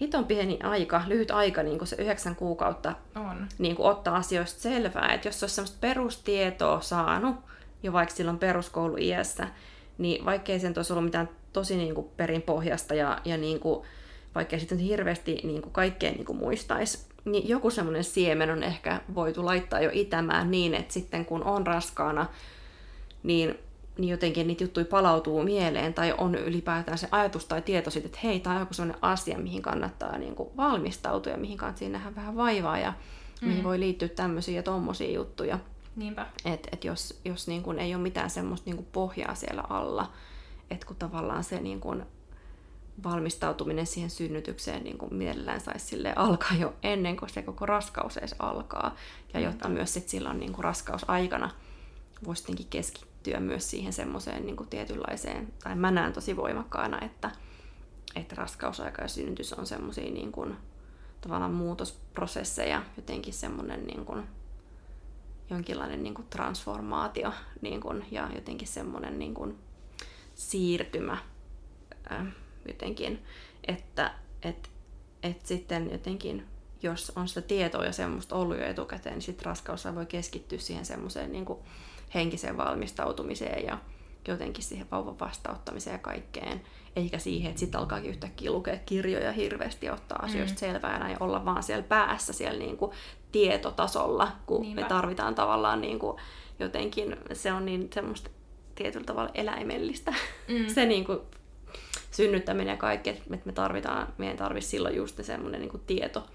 hiton pieni aika, lyhyt aika, niin kuin se yhdeksän kuukautta on. Niin kuin ottaa asioista selvää. Että jos olisi sellaista perustietoa saanut jo vaikka silloin peruskouluiässä, niin vaikkei sen olisi ollut mitään tosi niin kuin perinpohjasta ja, ja niin kuin, vaikkei sitten hirveästi niin kuin kaikkea niin kuin muistaisi, niin joku semmoinen siemen on ehkä voitu laittaa jo itämään niin, että sitten kun on raskaana, niin, niin jotenkin niitä juttuja palautuu mieleen tai on ylipäätään se ajatus tai tieto siitä, että hei, tämä on joku sellainen asia, mihin kannattaa niin kuin valmistautua ja mihin kannattaa nähdä vähän vaivaa ja mm. mihin voi liittyä tämmöisiä ja tommosia juttuja. Niinpä. Et, et jos, jos niin kun ei ole mitään semmoista niin pohjaa siellä alla, että kun tavallaan se niin kun valmistautuminen siihen synnytykseen niin kun mielellään saisi sille alkaa jo ennen kuin se koko raskaus edes alkaa. Ja jotta myös sit silloin niin raskausaikana voisi keskittyä myös siihen semmoiseen niin tietynlaiseen, tai mä näen tosi voimakkaana, että, että raskausaika ja synnytys on semmoisia niin kun, tavallaan muutosprosesseja, jotenkin semmoinen niin kun, jonkinlainen niin kuin transformaatio niin kuin, ja jotenkin semmoinen niin kuin, siirtymä äh, jotenkin, että et, et sitten jotenkin, jos on sitä tietoa ja semmoista ollut jo etukäteen, niin sitten raskaus voi keskittyä siihen semmoiseen niin kuin henkiseen valmistautumiseen ja jotenkin siihen vauvan vastauttamiseen ja kaikkeen, eikä siihen, että sitten alkaakin yhtäkkiä lukea kirjoja hirveästi ja ottaa asioista mm. selvää ja olla vaan siellä päässä siellä niin kuin tietotasolla, kun Niinpä. me tarvitaan tavallaan niin kuin jotenkin, se on niin semmoista tietyllä tavalla eläimellistä. Mm. se niin kuin synnyttäminen ja kaikki, että me tarvitaan, meidän tarvitsisi silloin just semmoinen niin tieto,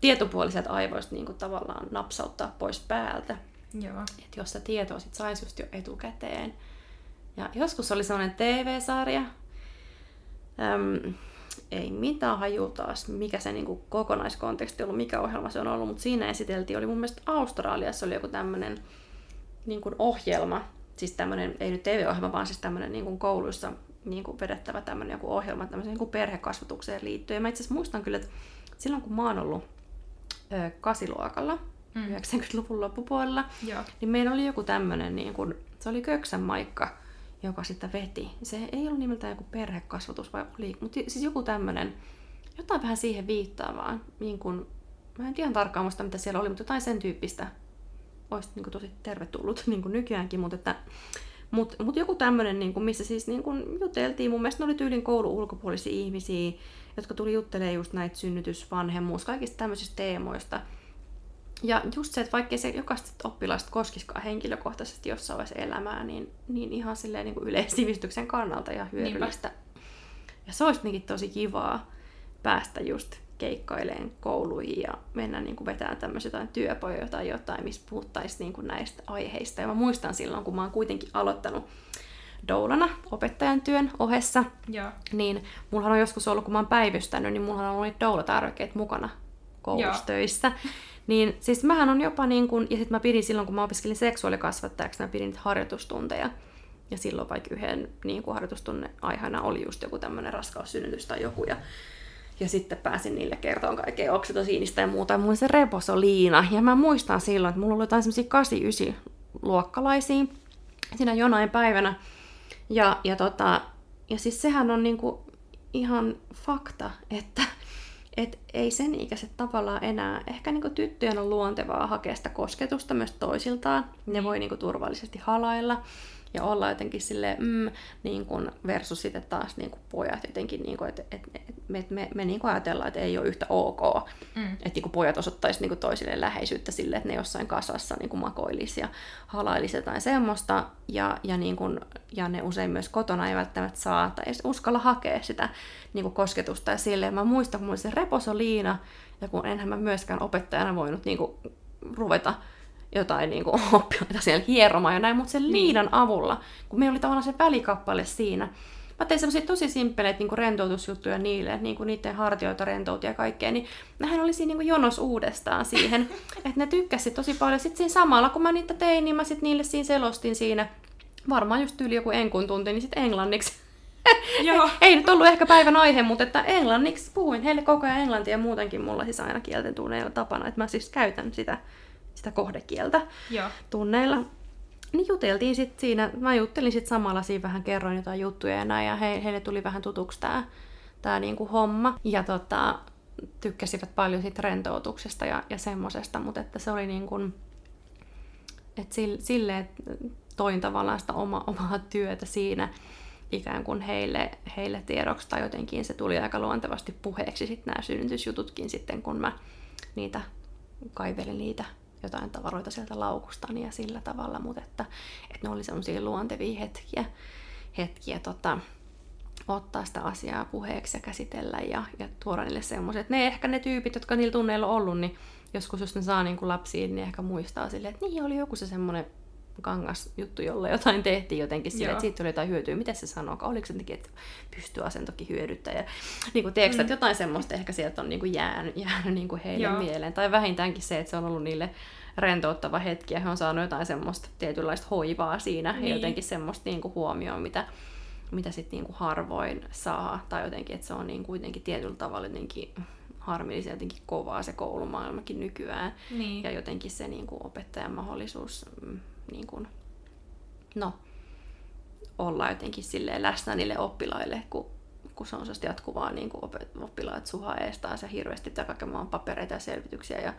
tietopuoliset aivoista niin kuin tavallaan napsauttaa pois päältä. Joo. Et jos se tietoa sit saisi just jo etukäteen. Ja joskus oli sellainen TV-sarja, äm, ei mitään haju taas, mikä se niin kuin kokonaiskonteksti ollut, mikä ohjelma se on ollut, mutta siinä esiteltiin, oli mun mielestä Australiassa oli joku tämmöinen niin kuin ohjelma, siis tämmöinen, ei nyt TV-ohjelma, vaan siis tämmöinen niin kuin kouluissa niin kuin vedettävä tämmöinen joku ohjelma tämmöisen niin kuin perhekasvatukseen liittyen. Ja mä itse asiassa muistan kyllä, että silloin kun mä oon ollut ö, kasiluokalla, mm. 90-luvun loppupuolella, Joo. niin meillä oli joku tämmöinen, niin kuin, se oli Köksän Maikka, joka sitä veti. Se ei ollut nimeltään joku perhekasvatus vai oli, mutta siis joku tämmöinen, jotain vähän siihen viittaavaa. Niin kuin, mä en tiedä tarkkaan muista, mitä siellä oli, mutta jotain sen tyyppistä olisi niin kuin, tosi tervetullut niin kuin nykyäänkin, mutta että mutta mut joku tämmöinen, niin kuin, missä siis niin kuin, juteltiin, mun mielestä ne oli tyylin koulun ulkopuolisia ihmisiä, jotka tuli juttelemaan just näitä synnytys, vanhemmuus, kaikista tämmöisistä teemoista. Ja just se, että vaikkei se jokaista oppilasta koskisikaan henkilökohtaisesti jossain vaiheessa elämää, niin, niin ihan silleen niin kuin yleissivistyksen kannalta ja hyödyllistä. Niinpä. Ja se olisi tosi kivaa päästä just keikkaileen kouluihin ja mennä niin kuin vetämään tämmöisiä jotain työpajoja tai jotain, missä puhuttaisiin niin kuin näistä aiheista. Ja mä muistan silloin, kun mä oon kuitenkin aloittanut doulana opettajan työn ohessa, ja. niin mulla on joskus ollut, kun mä oon päivystänyt, niin mulla on ollut doulatarvikkeet mukana koulussa töissä. Niin siis mähän on jopa niin kuin, ja sitten mä pidin silloin, kun mä opiskelin seksuaalikasvattajaksi, mä pidin niitä harjoitustunteja. Ja silloin vaikka yhden niin kuin harjoitustunne aiheena oli just joku tämmöinen raskaussynnytys tai joku. Ja, ja sitten pääsin niille kertomaan kaikkea oksitosiinista ja muuta. Ja mulla oli se reposoliina. Ja mä muistan silloin, että mulla oli jotain semmoisia 8-9 luokkalaisia siinä jonain päivänä. Ja, ja, tota, ja siis sehän on niinku ihan fakta, että et ei sen ikäiset tavallaan enää, ehkä niinku tyttöjen on luontevaa hakea sitä kosketusta myös toisiltaan. Ne voi niinku turvallisesti halailla. Ja olla jotenkin silleen, mm, niin kuin versus sitten taas niin kuin pojat jotenkin, niin kuin, että, että, että me, me, me niin kuin ajatellaan, että ei ole yhtä ok, mm. että niin kuin pojat osoittaisi niin kuin toisille läheisyyttä sille, että ne jossain kasassa niin kuin makoilisi ja halailisi jotain semmoista, ja, ja, niin kuin, ja ne usein myös kotona ei välttämättä saa tai edes uskalla hakea sitä niin kuin kosketusta ja silleen. Mä muistan, kun mulla oli se reposoliina, ja kun enhän mä myöskään opettajana voinut niin kuin, ruveta jotain niin kuin, oppilaita siellä hieromaan ja näin, mutta sen niin. liinan avulla, kun meillä oli tavallaan se välikappale siinä, mä tein semmoisia tosi simppeleitä niin rentoutusjuttuja niille, niin kuin niiden hartioita rentoutia ja kaikkea, niin nehän oli siinä niin jonos uudestaan siihen, että ne tykkäsi tosi paljon. Sitten siinä samalla, kun mä niitä tein, niin mä sitten niille siinä selostin siinä, varmaan just yli joku enkun tunti, niin sitten englanniksi. Joo. Ei nyt ollut ehkä päivän aihe, mutta että englanniksi puhuin heille koko ajan englantia ja muutenkin mulla siis aina kielten tunneilla tapana, että mä siis käytän sitä sitä kohdekieltä Joo. tunneilla. Niin juteltiin sitten siinä, mä juttelin sitten samalla siinä vähän, kerroin jotain juttuja ja näin, ja he, heille tuli vähän tutuksi tämä tää niinku homma. Ja tota, tykkäsivät paljon sit rentoutuksesta ja, ja semmosesta, mutta että se oli niin kuin, että sille, että toin tavallaan sitä oma, omaa työtä siinä ikään kuin heille, heille tiedoksi, tai jotenkin se tuli aika luontevasti puheeksi sitten nämä synnytysjututkin sitten, kun mä niitä kaivelin niitä jotain tavaroita sieltä laukustani ja sillä tavalla, mutta että, että ne oli semmoisia luontevia hetkiä, hetkiä tota, ottaa sitä asiaa puheeksi ja käsitellä ja, ja tuoda niille semmoiset. Ne ehkä ne tyypit, jotka niillä tunneilla on ollut, niin joskus jos ne saa niin kuin lapsiin, niin ehkä muistaa silleen, että niin oli joku se semmoinen kangasjuttu, jolla jotain tehtiin jotenkin sille, että siitä oli jotain hyötyä. Miten se sanoo? Oliko se jotenkin, että pystyasentokin hyödyttää? Ja, niin kuin, tiedätkö, mm. että jotain semmoista ehkä sieltä on niin kuin jäänyt, jäänyt niin kuin heille Joo. mieleen. Tai vähintäänkin se, että se on ollut niille rentouttava hetki ja he on saanut jotain semmoista tietynlaista hoivaa siinä niin. ja jotenkin semmoista niin kuin huomioon, mitä, mitä sitten niin kuin harvoin saa. Tai jotenkin, että se on niin kuitenkin tietyllä tavalla jotenkin harmillisen jotenkin kovaa se koulumaailmakin nykyään. Niin. Ja jotenkin se niin kuin opettajan mahdollisuus mm, niin kuin, no, olla jotenkin silleen läsnä niille oppilaille, kun, kun se on sellaista jatkuvaa niin kuin oppilaat suhaa eestaansa hirveästi takakemaan papereita ja selvityksiä ja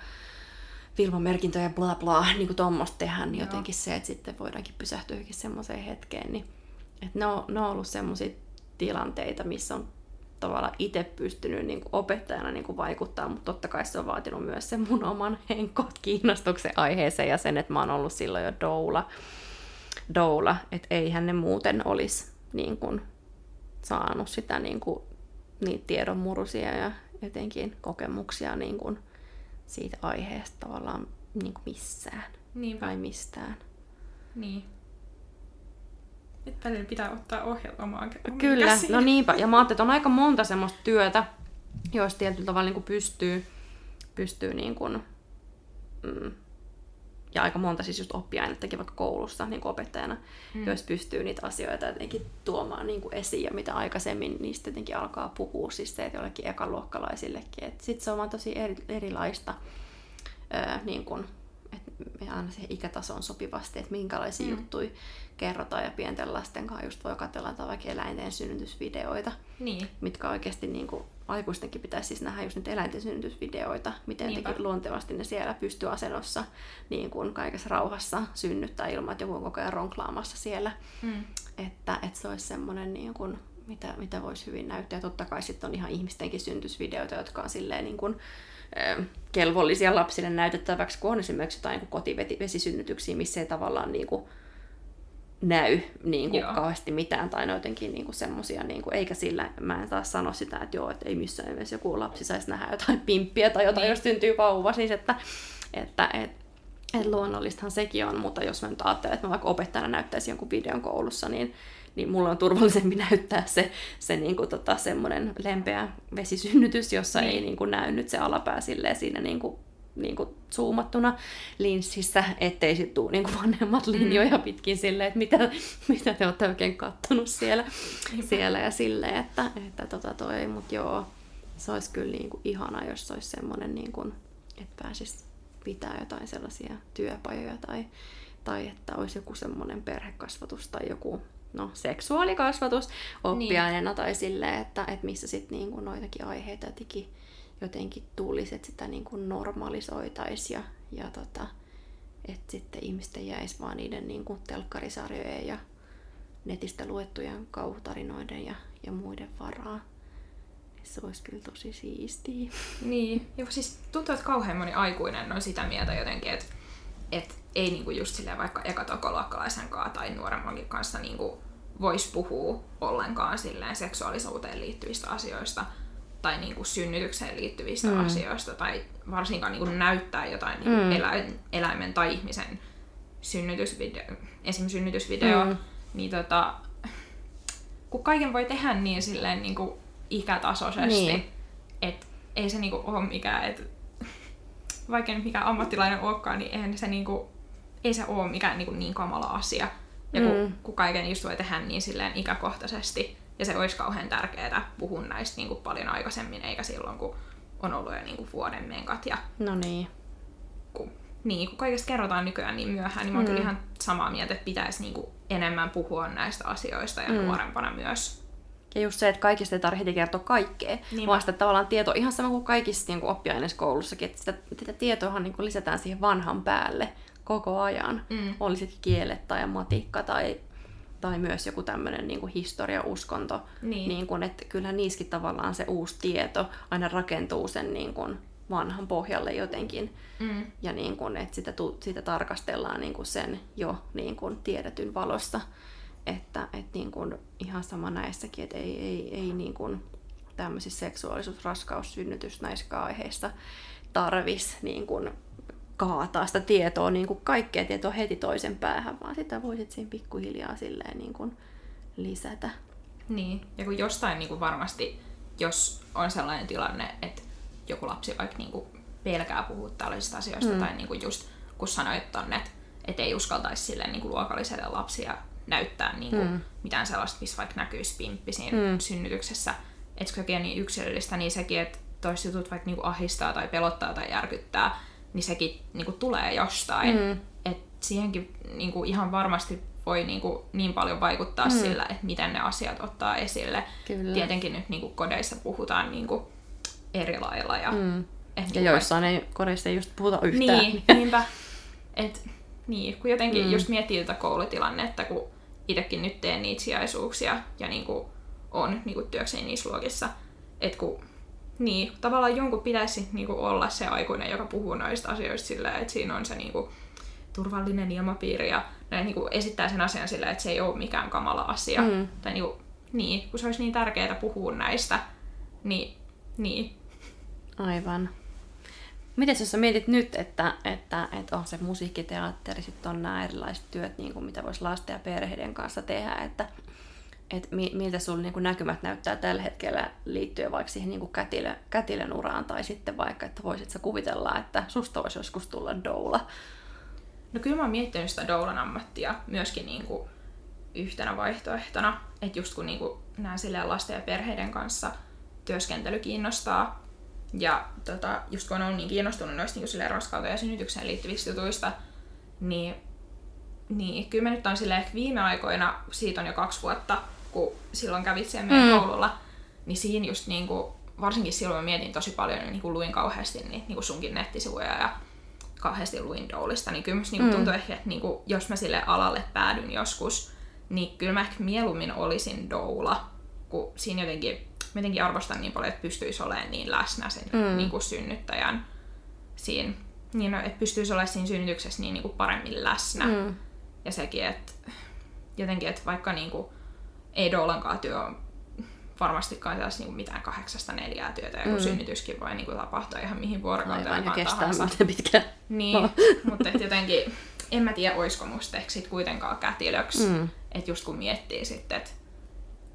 filmamerkintöjä ja bla bla, niin kuin tuommoista tehdään, niin jotenkin se, että sitten voidaankin pysähtyä semmoiseen hetkeen, niin että ne on, ne on ollut semmoisia tilanteita, missä on tavallaan itse pystynyt niin kuin opettajana niin kuin vaikuttaa, mutta totta kai se on vaatinut myös sen mun oman henkot kiinnostuksen aiheeseen ja sen, että mä oon ollut silloin jo doula, doula että eihän ne muuten olisi niin kuin, saanut sitä niin kuin, niitä tiedonmurusia ja jotenkin kokemuksia niin kuin, siitä aiheesta tavallaan niin kuin missään Niinpä. tai mistään. Niin. Nyt välillä pitää ottaa ohjelmaa Kyllä, käsiin. no niinpä. Ja mä ajattelin, että on aika monta semmoista työtä, joista tietyllä tavalla niin kuin pystyy, pystyy niin kuin, mm, ja aika monta siis just oppiainettakin vaikka koulussa niin kuin opettajana, mm. joissa pystyy niitä asioita jotenkin tuomaan niin kuin esiin, ja mitä aikaisemmin niistä jotenkin alkaa puhua, siis se, että jollekin ekaluokkalaisillekin. Sitten se on vaan tosi eri, erilaista, öö, niin kuin, aina siihen ikätasoon sopivasti, että minkälaisia mm. juttuja kerrotaan ja pienten lasten kanssa just voi katsella vaikka eläinten synnytysvideoita, niin. mitkä oikeasti niin kuin, aikuistenkin pitäisi siis nähdä just nyt eläinten synnytysvideoita, miten jotenkin luontevasti ne siellä pystyy asennossa niin kuin kaikessa rauhassa synnyttää ilman, että joku on koko ajan ronklaamassa siellä. Mm. Että, että se olisi semmoinen niin kuin, mitä, mitä voisi hyvin näyttää. Ja totta kai sitten on ihan ihmistenkin syntysvideoita, jotka on silleen niin kuin, kelvollisia lapsille näytettäväksi, kun on esimerkiksi jotain kotivesisynnytyksiä, missä ei tavallaan niin kuin, näy niin kuin kauheasti mitään tai no jotenkin niin kuin semmosia, niin kuin, eikä sillä, mä en taas sano sitä, että joo, että ei missään nimessä joku lapsi saisi nähdä jotain pimppiä tai jotain, niin. jos syntyy vauva, siis että, että et, et luonnollistahan sekin on, mutta jos mä nyt ajattelen, että mä vaikka opettajana näyttäisin jonkun videon koulussa, niin, niin mulla on turvallisempi näyttää se, se niin kuin, tota, semmoinen lempeä vesisynnytys, jossa niin. ei niin kuin, näy nyt se alapää siinä niin kuin, niin kuin zoomattuna linssissä, ettei sitten tule niin kuin vanhemmat linjoja mm. pitkin silleen, että mitä, mitä te olette oikein kattonut siellä, siellä ja silleen, että, että tota toi, mutta joo, se olisi kyllä niin kuin ihana, jos se olisi semmoinen, niin kuin, että pääsisi pitää jotain sellaisia työpajoja tai, tai että olisi joku semmoinen perhekasvatus tai joku no, seksuaalikasvatus oppiaineena niin. tai silleen, että, että missä sitten niin kuin noitakin aiheita jotenkin jotenkin tulisi, että sitä niin kuin normalisoitaisiin ja, ja tota, että sitten ihmisten jäisi vaan niiden niin kuin telkkarisarjojen ja netistä luettujen kauhutarinoiden ja, ja muiden varaa. Se olisi kyllä tosi siistiä. Niin, ja siis tuntuu, että kauhean moni aikuinen on sitä mieltä jotenkin, että, että ei niinku just silleen vaikka ekatokoluokkalaisen kanssa tai nuoremmankin kanssa niinku voisi puhua ollenkaan silleen seksuaalisuuteen liittyvistä asioista tai niinku synnytykseen liittyvistä mm. asioista tai varsinkaan niinku näyttää jotain niinku mm. eläin, eläimen tai ihmisen synnytysvideo, esim. synnytysvideo, mm. niin tota, kun kaiken voi tehdä niin silleen niinku ikätasoisesti, niin. että ei se niinku ole mikään, että vaikka nyt mikään ammattilainen olekaan, niin eihän se niinku, ei se ole mikään niinku niin kamala asia. Ja kun, mm. kun kaiken just voi tehdä niin silleen ikäkohtaisesti, ja se olisi kauhean tärkeää puhua näistä niin kuin paljon aikaisemmin, eikä silloin, kun on ollut jo niin kuin vuoden menkat. Ja no niin. Kun, niin, kun kaikesta kerrotaan nykyään niin myöhään, niin mä oon mm. kyllä ihan samaa mieltä, että pitäisi niin kuin enemmän puhua näistä asioista ja mm. nuorempana myös. Ja just se, että kaikista ei tarvitse kertoa kaikkea, niin. vaan sitä tavallaan tieto, ihan sama kuin kaikissa niin oppiaineissa koulussakin, että sitä, sitä tietoa niin kuin lisätään siihen vanhan päälle koko ajan. Mm. Oli sitten kielet tai matikka tai, tai myös joku tämmöinen niin historia, uskonto. Niin. Niin kuin, että kyllähän niissäkin tavallaan se uusi tieto aina rakentuu sen niin kuin vanhan pohjalle jotenkin. Mm. Ja niin kuin, että sitä, sitä tarkastellaan niin kuin sen jo niin kuin tiedetyn valossa. Että, että niin kuin ihan sama näissäkin, että ei, ei, ei niin kuin tämmöisissä seksuaalisuus, raskaus, synnytys näissä aiheissa tarvis niin kuin kaataa sitä tietoa, niin kuin kaikkea tietoa heti toisen päähän, vaan sitä voisit siinä pikkuhiljaa silleen niin kuin lisätä. Niin, ja kun jostain niin kuin varmasti, jos on sellainen tilanne, että joku lapsi vaikka niin kuin pelkää puhua tällaisista asioista, mm. tai niin kuin just kun sanoit tonne, että et ei uskaltaisi silleen niin kuin luokalliselle lapsia näyttää niin kuin mm. mitään sellaista, missä vaikka näkyisi pimppi siinä mm. synnytyksessä, että sekin on niin yksilöllistä, niin sekin, että toiset jutut vaikka niin kuin ahistaa tai pelottaa tai järkyttää, niin sekin niin kuin, tulee jostain. Mm. Et siihenkin niin kuin, ihan varmasti voi niin, kuin, niin paljon vaikuttaa mm. sillä, että miten ne asiat ottaa esille. Kyllä. Tietenkin nyt niin kuin, kodeissa puhutaan niin kuin, eri lailla. Ja, mm. et, ja niin joissain ei kodeissa ei just puhuta yhtään. Niin, niinpä. Et, niin, kun jotenkin mm. just miettii tätä koulutilannetta, kun itsekin nyt teen niitä sijaisuuksia ja niin kuin, on niin kuin, työkseni niissä luokissa, että kun niin, tavallaan jonkun pitäisi niinku olla se aikuinen, joka puhuu noista asioista sillä, että siinä on se niinku turvallinen ilmapiiri ja näin niinku esittää sen asian sillä, että se ei ole mikään kamala asia. Mm. Tai niinku, niin, kun se olisi niin tärkeää puhua näistä, niin, niin. Aivan. Miten jos sä mietit nyt, että, että, että on se musiikkiteatteri, sitten on nämä erilaiset työt, niin kuin mitä voisi lasten ja perheiden kanssa tehdä, että että mi- miltä sulla niinku näkymät näyttää tällä hetkellä liittyen vaikka siihen niinku kätilö, kätilön uraan, tai sitten vaikka, että voisit sä kuvitella, että susta voisi joskus tulla doula? No kyllä mä oon miettinyt sitä doulan ammattia myöskin niinku yhtenä vaihtoehtona, että just kun niinku nämä silleen lasten ja perheiden kanssa työskentely kiinnostaa, ja tota, just kun on ollut niin kiinnostunut noista niin raskauteen ja synnytykseen liittyvistä jutuista, niin, niin kyllä mä nyt on silleen ehkä viime aikoina, siitä on jo kaksi vuotta, kun silloin kävit siellä meidän mm. koululla, niin siinä just niin kuin, varsinkin silloin mä mietin tosi paljon, niin kuin luin kauheasti niin, niin kuin sunkin nettisivuja ja kauheasti luin Doulista, niin kyllä musta niin mm. tuntuu ehkä, että niin kuin, jos mä sille alalle päädyn joskus, niin kyllä mä ehkä mieluummin olisin Doula, kun siinä jotenkin, mä jotenkin arvostan niin paljon, että pystyisi olemaan niin läsnä sen mm. niin kuin synnyttäjän siinä, niin no, että pystyisi olemaan siinä synnytyksessä niin, niin kuin paremmin läsnä. Mm. Ja sekin, että jotenkin, että vaikka niin kuin, ei Dolankaan työ on varmastikaan sellaista niin mitään kahdeksasta neljää työtä, ja kun mm. synnytyskin voi niin kuin, tapahtua ihan mihin vuorokauteen Aivan, ja kestää miten pitkään. Niin, no. mutta et jotenkin, en mä tiedä, olisiko musta ehkä sit kuitenkaan kätilöksi, mm. että just kun miettii sitten, että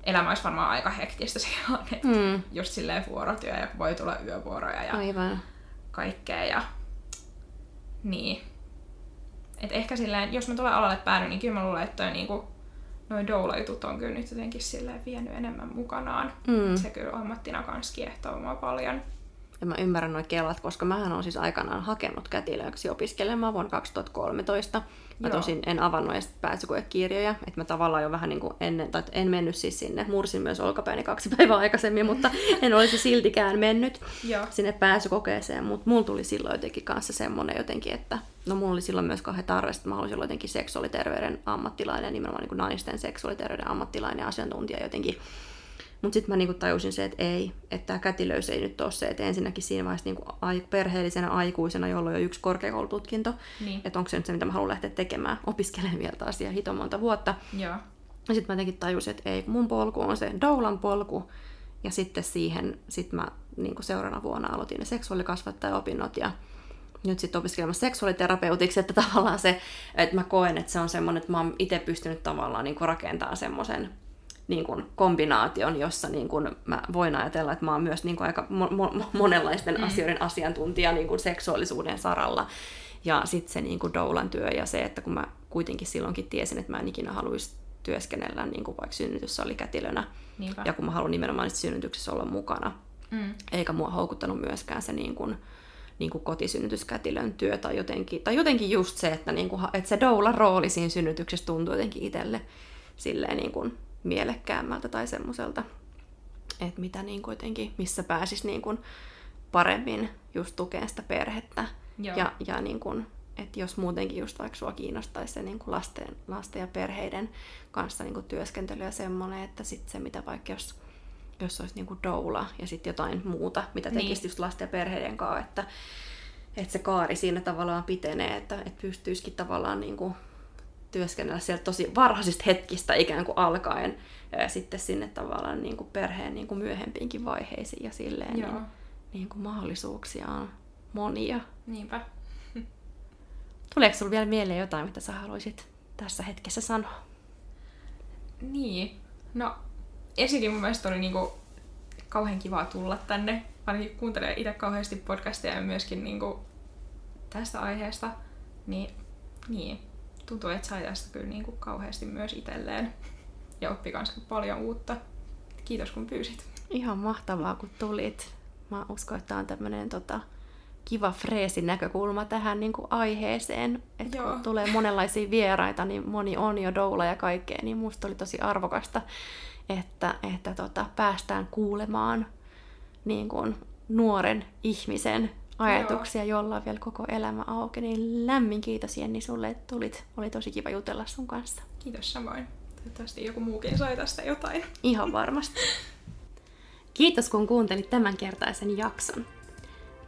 elämä olisi varmaan aika hektistä silloin, että mm. just silleen vuorotyö ja voi tulla yövuoroja ja Aivan. kaikkea ja niin. Et ehkä silleen, jos mä tulen alalle päädyn, niin kyllä mä luulen, että toi niinku noin doula-jutut on kyllä nyt jotenkin silleen vienyt enemmän mukanaan. Mm. Se kyllä ammattina kanssa kiehtoo mua paljon. Ja mä ymmärrän noin kelat, koska mähän on siis aikanaan hakenut kätilöksi opiskelemaan vuonna 2013. Mä Joo. tosin en avannut edes pääsykoekirjoja, että mä tavallaan jo vähän niin kuin ennen, tai en mennyt siis sinne. Mursin myös olkapäini kaksi päivää aikaisemmin, mutta en olisi siltikään mennyt Joo. sinne pääsykokeeseen. Mutta mulla tuli silloin jotenkin kanssa semmoinen jotenkin, että no mulla oli silloin myös kahden tarve, että mä haluaisin olla jotenkin seksuaaliterveyden ammattilainen, nimenomaan niin kuin naisten seksuaaliterveyden ammattilainen ja asiantuntija jotenkin. Mutta sitten mä niinku tajusin se, että ei, että tämä kätilöys ei nyt ole se, että ensinnäkin siinä vaiheessa niinku ai- perheellisenä aikuisena, jolla on jo yksi korkeakoulututkinto, Niin. että onko se nyt se, mitä mä haluan lähteä tekemään, opiskelen vielä taas ja hito monta vuotta. Joo. Ja sitten mä jotenkin tajusin, että ei, kun mun polku on se doulan polku, ja sitten siihen sit mä niin seuraavana vuonna aloitin ne seksuaalikasvattajaopinnot, ja nyt sitten opiskelemassa seksuaaliterapeutiksi, että tavallaan se, että mä koen, että se on semmoinen, että mä oon itse pystynyt tavallaan niin rakentamaan semmoisen niin kuin kombinaation, jossa niin kuin mä voin ajatella, että mä oon myös niin kuin aika mo- mo- monenlaisten mm. asioiden asiantuntija niin kuin seksuaalisuuden saralla. Ja sitten se niin kuin doulan työ ja se, että kun mä kuitenkin silloinkin tiesin, että mä en ikinä haluaisi työskennellä niin kuin vaikka synnytyssalikätilönä. Niinpä. Ja kun mä haluan nimenomaan niissä synnytyksissä olla mukana. Mm. Eikä mua houkuttanut myöskään se niin kuin, niin kuin kotisynnytyskätilön työ tai jotenkin, tai jotenkin just se, että, niin kuin, että se doulan rooli siinä synnytyksessä tuntuu jotenkin itselle silleen niin kuin mielekkäämmältä tai semmoiselta, että mitä niin kuin jotenkin, missä pääsis niin kuin paremmin just tukemaan sitä perhettä. Joo. Ja, ja niin kuin, että jos muutenkin just vaikka sua kiinnostaisi se niin kuin lasten, lasten ja perheiden kanssa niin kuin työskentely ja semmoinen, että sitten se mitä vaikka jos, jos olisi niin kuin doula ja sitten jotain muuta, mitä tekisi Niin. just lasten ja perheiden kanssa, että, että se kaari siinä tavallaan pitenee, että, että pystyisikin tavallaan niin kuin työskennellä sieltä tosi varhaisista hetkistä ikään kuin alkaen ja sitten sinne tavallaan niin kuin perheen niin kuin myöhempiinkin vaiheisiin ja silleen Joo. niin, niin kuin mahdollisuuksia on monia. Niinpä. Tuleeko sinulla vielä mieleen jotain, mitä sä haluaisit tässä hetkessä sanoa? Niin. No, ensinnäkin mun mielestä oli niinku kauhean kiva tulla tänne. Ainakin kuuntelen itse kauheasti podcasteja ja myöskin niinku tästä aiheesta. Niin, niin. Tuntuu, että sai tästä kyllä niinku kauheasti myös itselleen. Ja oppi kanssa paljon uutta. Kiitos kun pyysit. Ihan mahtavaa, kun tulit. Mä uskon, että tämä on tämmöinen tota, kiva freesin näkökulma tähän niin kuin aiheeseen. Että Joo. kun tulee monenlaisia vieraita, niin moni on jo doula ja kaikkea, niin musta oli tosi arvokasta, että, että tota, päästään kuulemaan niin kuin nuoren ihmisen ajatuksia, jolla on vielä koko elämä auki. Niin lämmin kiitos Jenni sulle, että tulit. Oli tosi kiva jutella sun kanssa. Kiitos samoin. Toivottavasti joku muukin sai tästä jotain. Ihan varmasti. Kiitos kun kuuntelit tämänkertaisen jakson.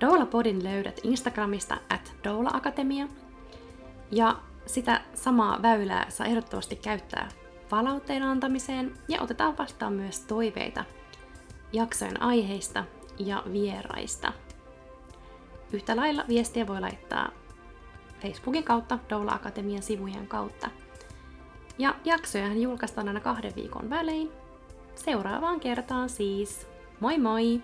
Doula-podin löydät Instagramista at Doula Akatemia. Ja sitä samaa väylää saa ehdottomasti käyttää palautteen antamiseen ja otetaan vastaan myös toiveita jaksojen aiheista ja vieraista. Yhtä lailla viestiä voi laittaa Facebookin kautta, Doula Akatemian sivujen kautta. Ja jaksojahan julkaistaan aina kahden viikon välein. Seuraavaan kertaan siis. Moi moi!